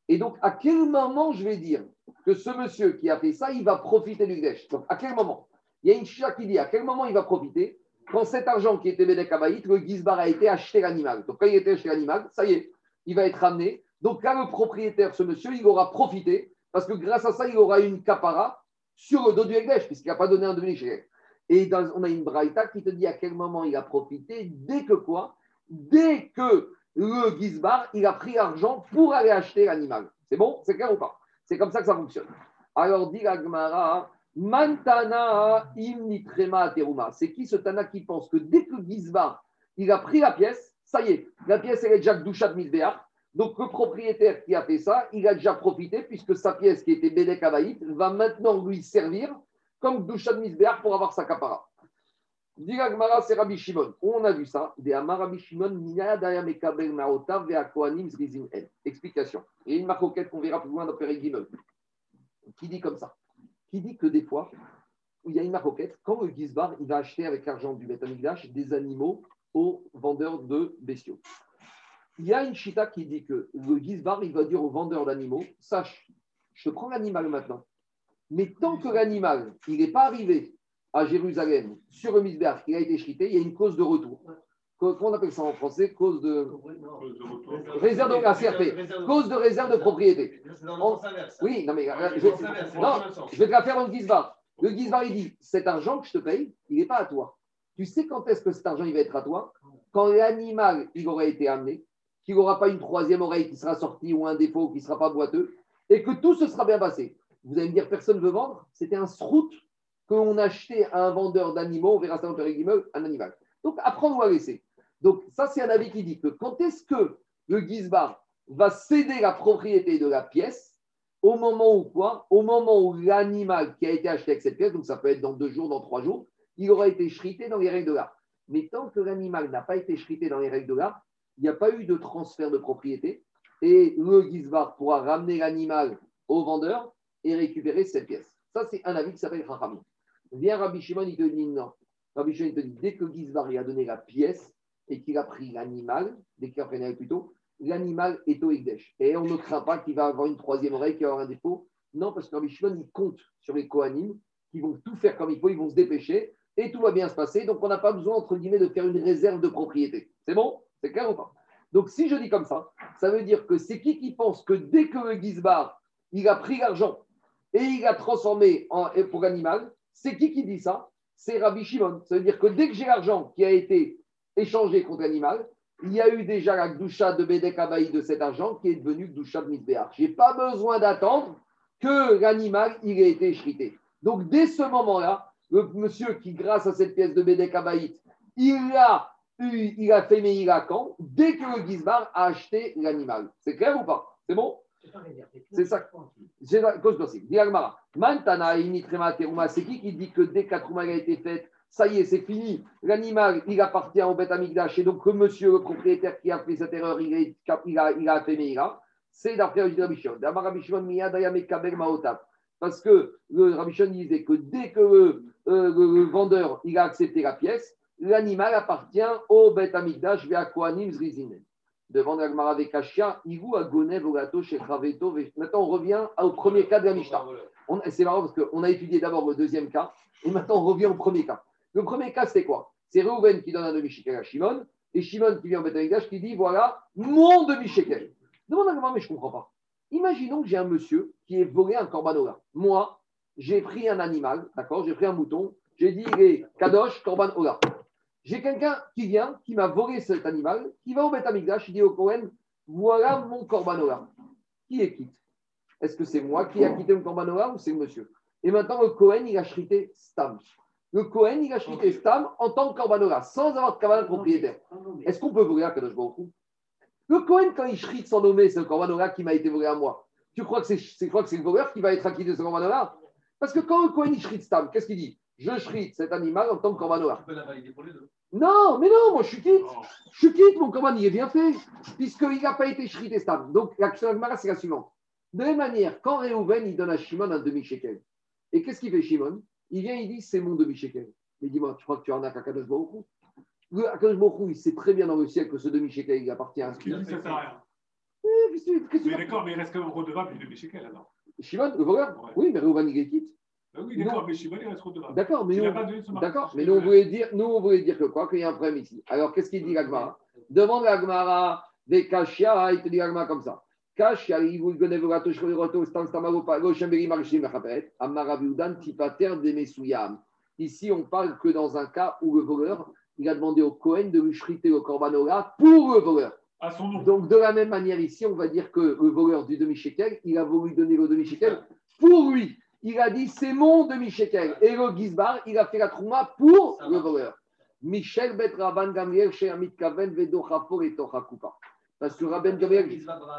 Et donc, à quel moment je vais dire que ce monsieur qui a fait ça, il va profiter du Gdesh Donc, à quel moment? Il y a une chicha qui dit à quel moment il va profiter? Quand cet argent qui était Bédek Abaït, le Gizbar a été acheté l'animal. Donc, quand il été acheté l'animal, ça y est, il va être ramené. Donc, là, le propriétaire, ce monsieur, il aura profité parce que grâce à ça, il aura une capara sur le dos du Gdesh, puisqu'il n'a pas donné un demi-shekel. Et dans- on a une braïta qui te dit à quel moment il a profité, dès que quoi? Dès que le Gizbar, il a pris l'argent pour aller acheter l'animal. C'est bon? C'est clair ou pas? C'est comme ça que ça fonctionne. Alors, dit la Gemara, Mantana im nitrema teruma. C'est qui ce Tana qui pense que dès que Gizbar, il a pris la pièce, ça y est, la pièce, est déjà douchat misbéach. Donc, le propriétaire qui a fait ça, il a déjà profité, puisque sa pièce qui était Abaït va maintenant lui servir comme douchat misbéach pour avoir sa capara. Gemara, c'est Rabbi Shimon. On a vu ça Rabbi Shimon. Explication. Il y a une maroquette qu'on verra plus loin dans Pérégimon qui dit comme ça. Qui dit que des fois, il y a une maroquette, quand le Gizbar, il va acheter avec l'argent du Betamigdash des animaux aux vendeurs de bestiaux. Il y a une chita qui dit que le Gizbar, il va dire aux vendeurs d'animaux, sache, je prends l'animal maintenant, mais tant que l'animal, il n'est pas arrivé à Jérusalem, sur le Misbéach, il a été chrité, il y a une cause de retour. Comment on appelle ça en français? Cause de. Réserve de CRP. Cause de réserve de propriété. En-. Oui, non, mais. C'est je- Non, je vais te la faire le Gizbar. Le Gizbar, il dit cet argent que je te paye, il n'est pas à toi. Tu sais quand est-ce que cet argent il va être à toi? Quand l'animal il aura été amené, qu'il n'aura pas une troisième oreille qui sera sortie ou un défaut qui ne sera pas boiteux, et que tout se sera bien passé. Vous allez me dire personne ne veut vendre? C'était un srout qu'on achetait à un vendeur d'animaux, on verra ça dans le un animal. Donc apprendre ou à laisser. Donc ça, c'est un avis qui dit que quand est-ce que le Gizbar va céder la propriété de la pièce au moment où quoi? Au moment où l'animal qui a été acheté avec cette pièce, donc ça peut être dans deux jours, dans trois jours, il aura été chrité dans les règles de l'art. Mais tant que l'animal n'a pas été chrité dans les règles de l'art, il n'y a pas eu de transfert de propriété et le Gizbar pourra ramener l'animal au vendeur et récupérer cette pièce. Ça, c'est un avis qui s'appelle Chachamim. Viens Rabbi Shimon, il te dit non. Rabbi Shimon, il te dit dès que Gizbar a donné la pièce et qu'il a pris l'animal, dès qu'il pris l'animal plutôt, l'animal est au Ekdesh. Et on ne craint pas qu'il va avoir une troisième oreille, qu'il va avoir un défaut. Non, parce que Shimon, il compte sur les Kohanim qui vont tout faire comme il faut, ils vont se dépêcher et tout va bien se passer. Donc, on n'a pas besoin, entre guillemets, de faire une réserve de propriété. C'est bon? C'est clair ou pas? Donc, si je dis comme ça, ça veut dire que c'est qui qui pense que dès que le il a pris l'argent et il l'a transformé en, pour l'animal, c'est qui qui dit ça? C'est Rabbi Shimon. Ça veut dire que dès que j'ai l'argent qui a été échangé contre l'animal, il y a eu déjà la Gdusha de Bedek Abaï de cet argent qui est devenu Gdusha de Misbéach. Je n'ai pas besoin d'attendre que l'animal il ait été chrité. Donc, dès ce moment-là, le monsieur qui, grâce à cette pièce de Bedek Abaït, il a, eu, il a fait Meïrakan, dès que le Gizbar a acheté l'animal. C'est clair ou pas? C'est bon? C'est ça. C'est la cause. Mantana initrema teruma, c'est qui qui dit que dès que la trouma a été faite, ça y est, c'est fini. L'animal, il appartient au Beth Amigdash. Et donc, le monsieur, le propriétaire qui a fait cette erreur, il, est- il a, il a fait. C'est d'après Rabishon, Miyadaya Mekabel Maotab. Parce que le Rabishon disait que dès que le, euh, le- le vendeur il a accepté la pièce, l'animal appartient au Beth Amigdash, via Kohanim Zrizinen. Devant la Gemara Vekashia, Igu Agonev Ogato chez Raveto. Maintenant, on revient au premier cas de la Mishnah. On- C'est marrant parce qu'on a étudié d'abord le deuxième cas et maintenant on revient au premier cas. Le premier cas, c'est quoi? C'est Reuven qui donne un demi-shekel à Shimon et Shimon qui vient en Betamidash qui dit voilà mon demi-shekel. Demande à Gemara, mais je ne comprends pas. Imaginons que j'ai un monsieur qui est volé un corbanola. Moi, j'ai pris un animal, d'accord? J'ai pris un mouton, j'ai dit Kadosh, Korban Ola. J'ai quelqu'un qui vient, qui m'a volé cet animal, qui va au Beth il dit au Cohen, voilà mon Corbanola. Qui est quitte? Est-ce que c'est moi qui ai quitté mon Corbanola ou c'est le monsieur? Et maintenant, le Cohen, il a chrité Stam. Le Cohen, il a chrité Stam en tant que Corbanola, sans avoir de cabane propriétaire. Est-ce qu'on peut voler à Kadosh Baruch Le Cohen, quand il chrite sans nommer, c'est le Corbanola qui m'a été volé à moi. Tu crois que c'est crois que c'est le voleur qui va être acquitté de ce Corbanola Parce que quand le Cohen, il chrite Stam, qu'est-ce qu'il dit? Je chrite cet animal en tant que Corbanola. Tu peux la valider pour les deux. Non, mais non, moi je suis quitte. Je suis quitte, mon commande, il est bien fait, puisqu'il n'a pas été shrité stable. Donc, la question de c'est la suivante. De la même manière, quand Réhouven, il donne à Shimon un demi-shekel, et qu'est-ce qu'il fait Shimon? Il vient, il dit, c'est mon demi-shekel. Il dit, moi, tu crois que tu en as qu'à Kadosh Baruch Hu? Le Akadosh Baruch Hu, il sait très bien dans le ciel que ce demi-shekel, il appartient à Ce qu'il dit, ça sert à rien. Mais d'accord, mais il reste quand même redevable du demi-shekel alors. Shimon, le voleur? Ouais. Oui, mais Réhouven, il est quitte. Ah oui, d'accord, mais Shimon, il reste redevable. D'accord, mais nous. D'accord, mais on voulait dire, nous on voulait dire que quoi? Qu'il y a un problème ici. Alors qu'est-ce qu'il dit l'Agmara Demande l'Agmara des Kashia, il te dit l'Agmara comme ça. Ici, on parle que dans un cas où le voleur, il a demandé au Cohen de lui shriter le corbanola pour le voleur. À son nom. Donc, de la même manière, ici, on va dire que le voleur du demi-shekel, il a voulu donner le demi-shekel pour lui. Il a dit, c'est mon demi-shekel. Et le Gizbar, il a fait la trouma pour le voleur. Michel Bet Rabban chez Amit Kaven, Vedo et. Parce que Rabban Gamliel,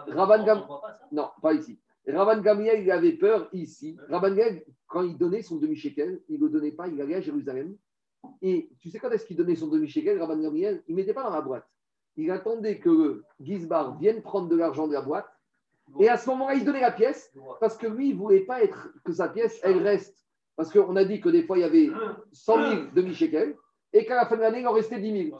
Rabban Gam- non, pas ici. Rabban Gamliel, il avait peur ici. Rabban Gamliel, quand il donnait son demi-shekel, il ne le donnait pas, il allait à Jérusalem. Et tu sais quand est-ce qu'il donnait son demi-shekel, Rabban Gamliel? Il ne mettait pas dans la boîte. Il attendait que le Gizbar vienne prendre de l'argent de la boîte. Et à ce moment-là, il donnait la pièce parce que lui, il ne voulait pas être, que sa pièce, elle reste. Parce qu'on a dit que des fois, il y avait 100 000 demi-shekels et qu'à la fin de l'année, il en restait 10 000.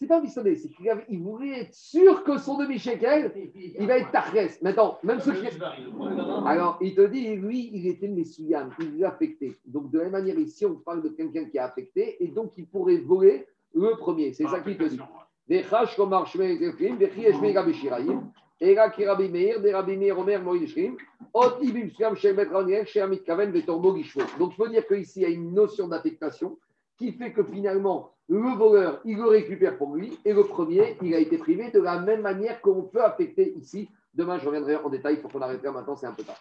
C'est pas un pistonné, c'est qu'il voulait être sûr que son demi-shekel, il va être tarres. Maintenant, même ceux qui. Alors, il te dit, lui, il était Messouyan, il l'a affecté. Donc, de la même manière, ici, on parle de quelqu'un qui est affecté et donc il pourrait voler le premier. C'est ça qui te dit. Et là qui Rabbi Meir, des Rabbi Meir Omer ot ibim shkam raniel, kaven. Donc, je veux dire qu'ici, il y a une notion d'affectation qui fait que finalement, le voleur, il le récupère pour lui, et le premier, il a été privé de la même manière qu'on peut affecter ici. Demain, je reviendrai en détail, il faut qu'on arrête là maintenant, c'est un peu tard.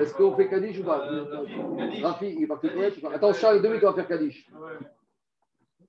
Est-ce qu'on fait Kaddish ou pas? Rafi, il est parti pour être- Attends, Charles, deux minutes, on va faire Kaddish. Ouais.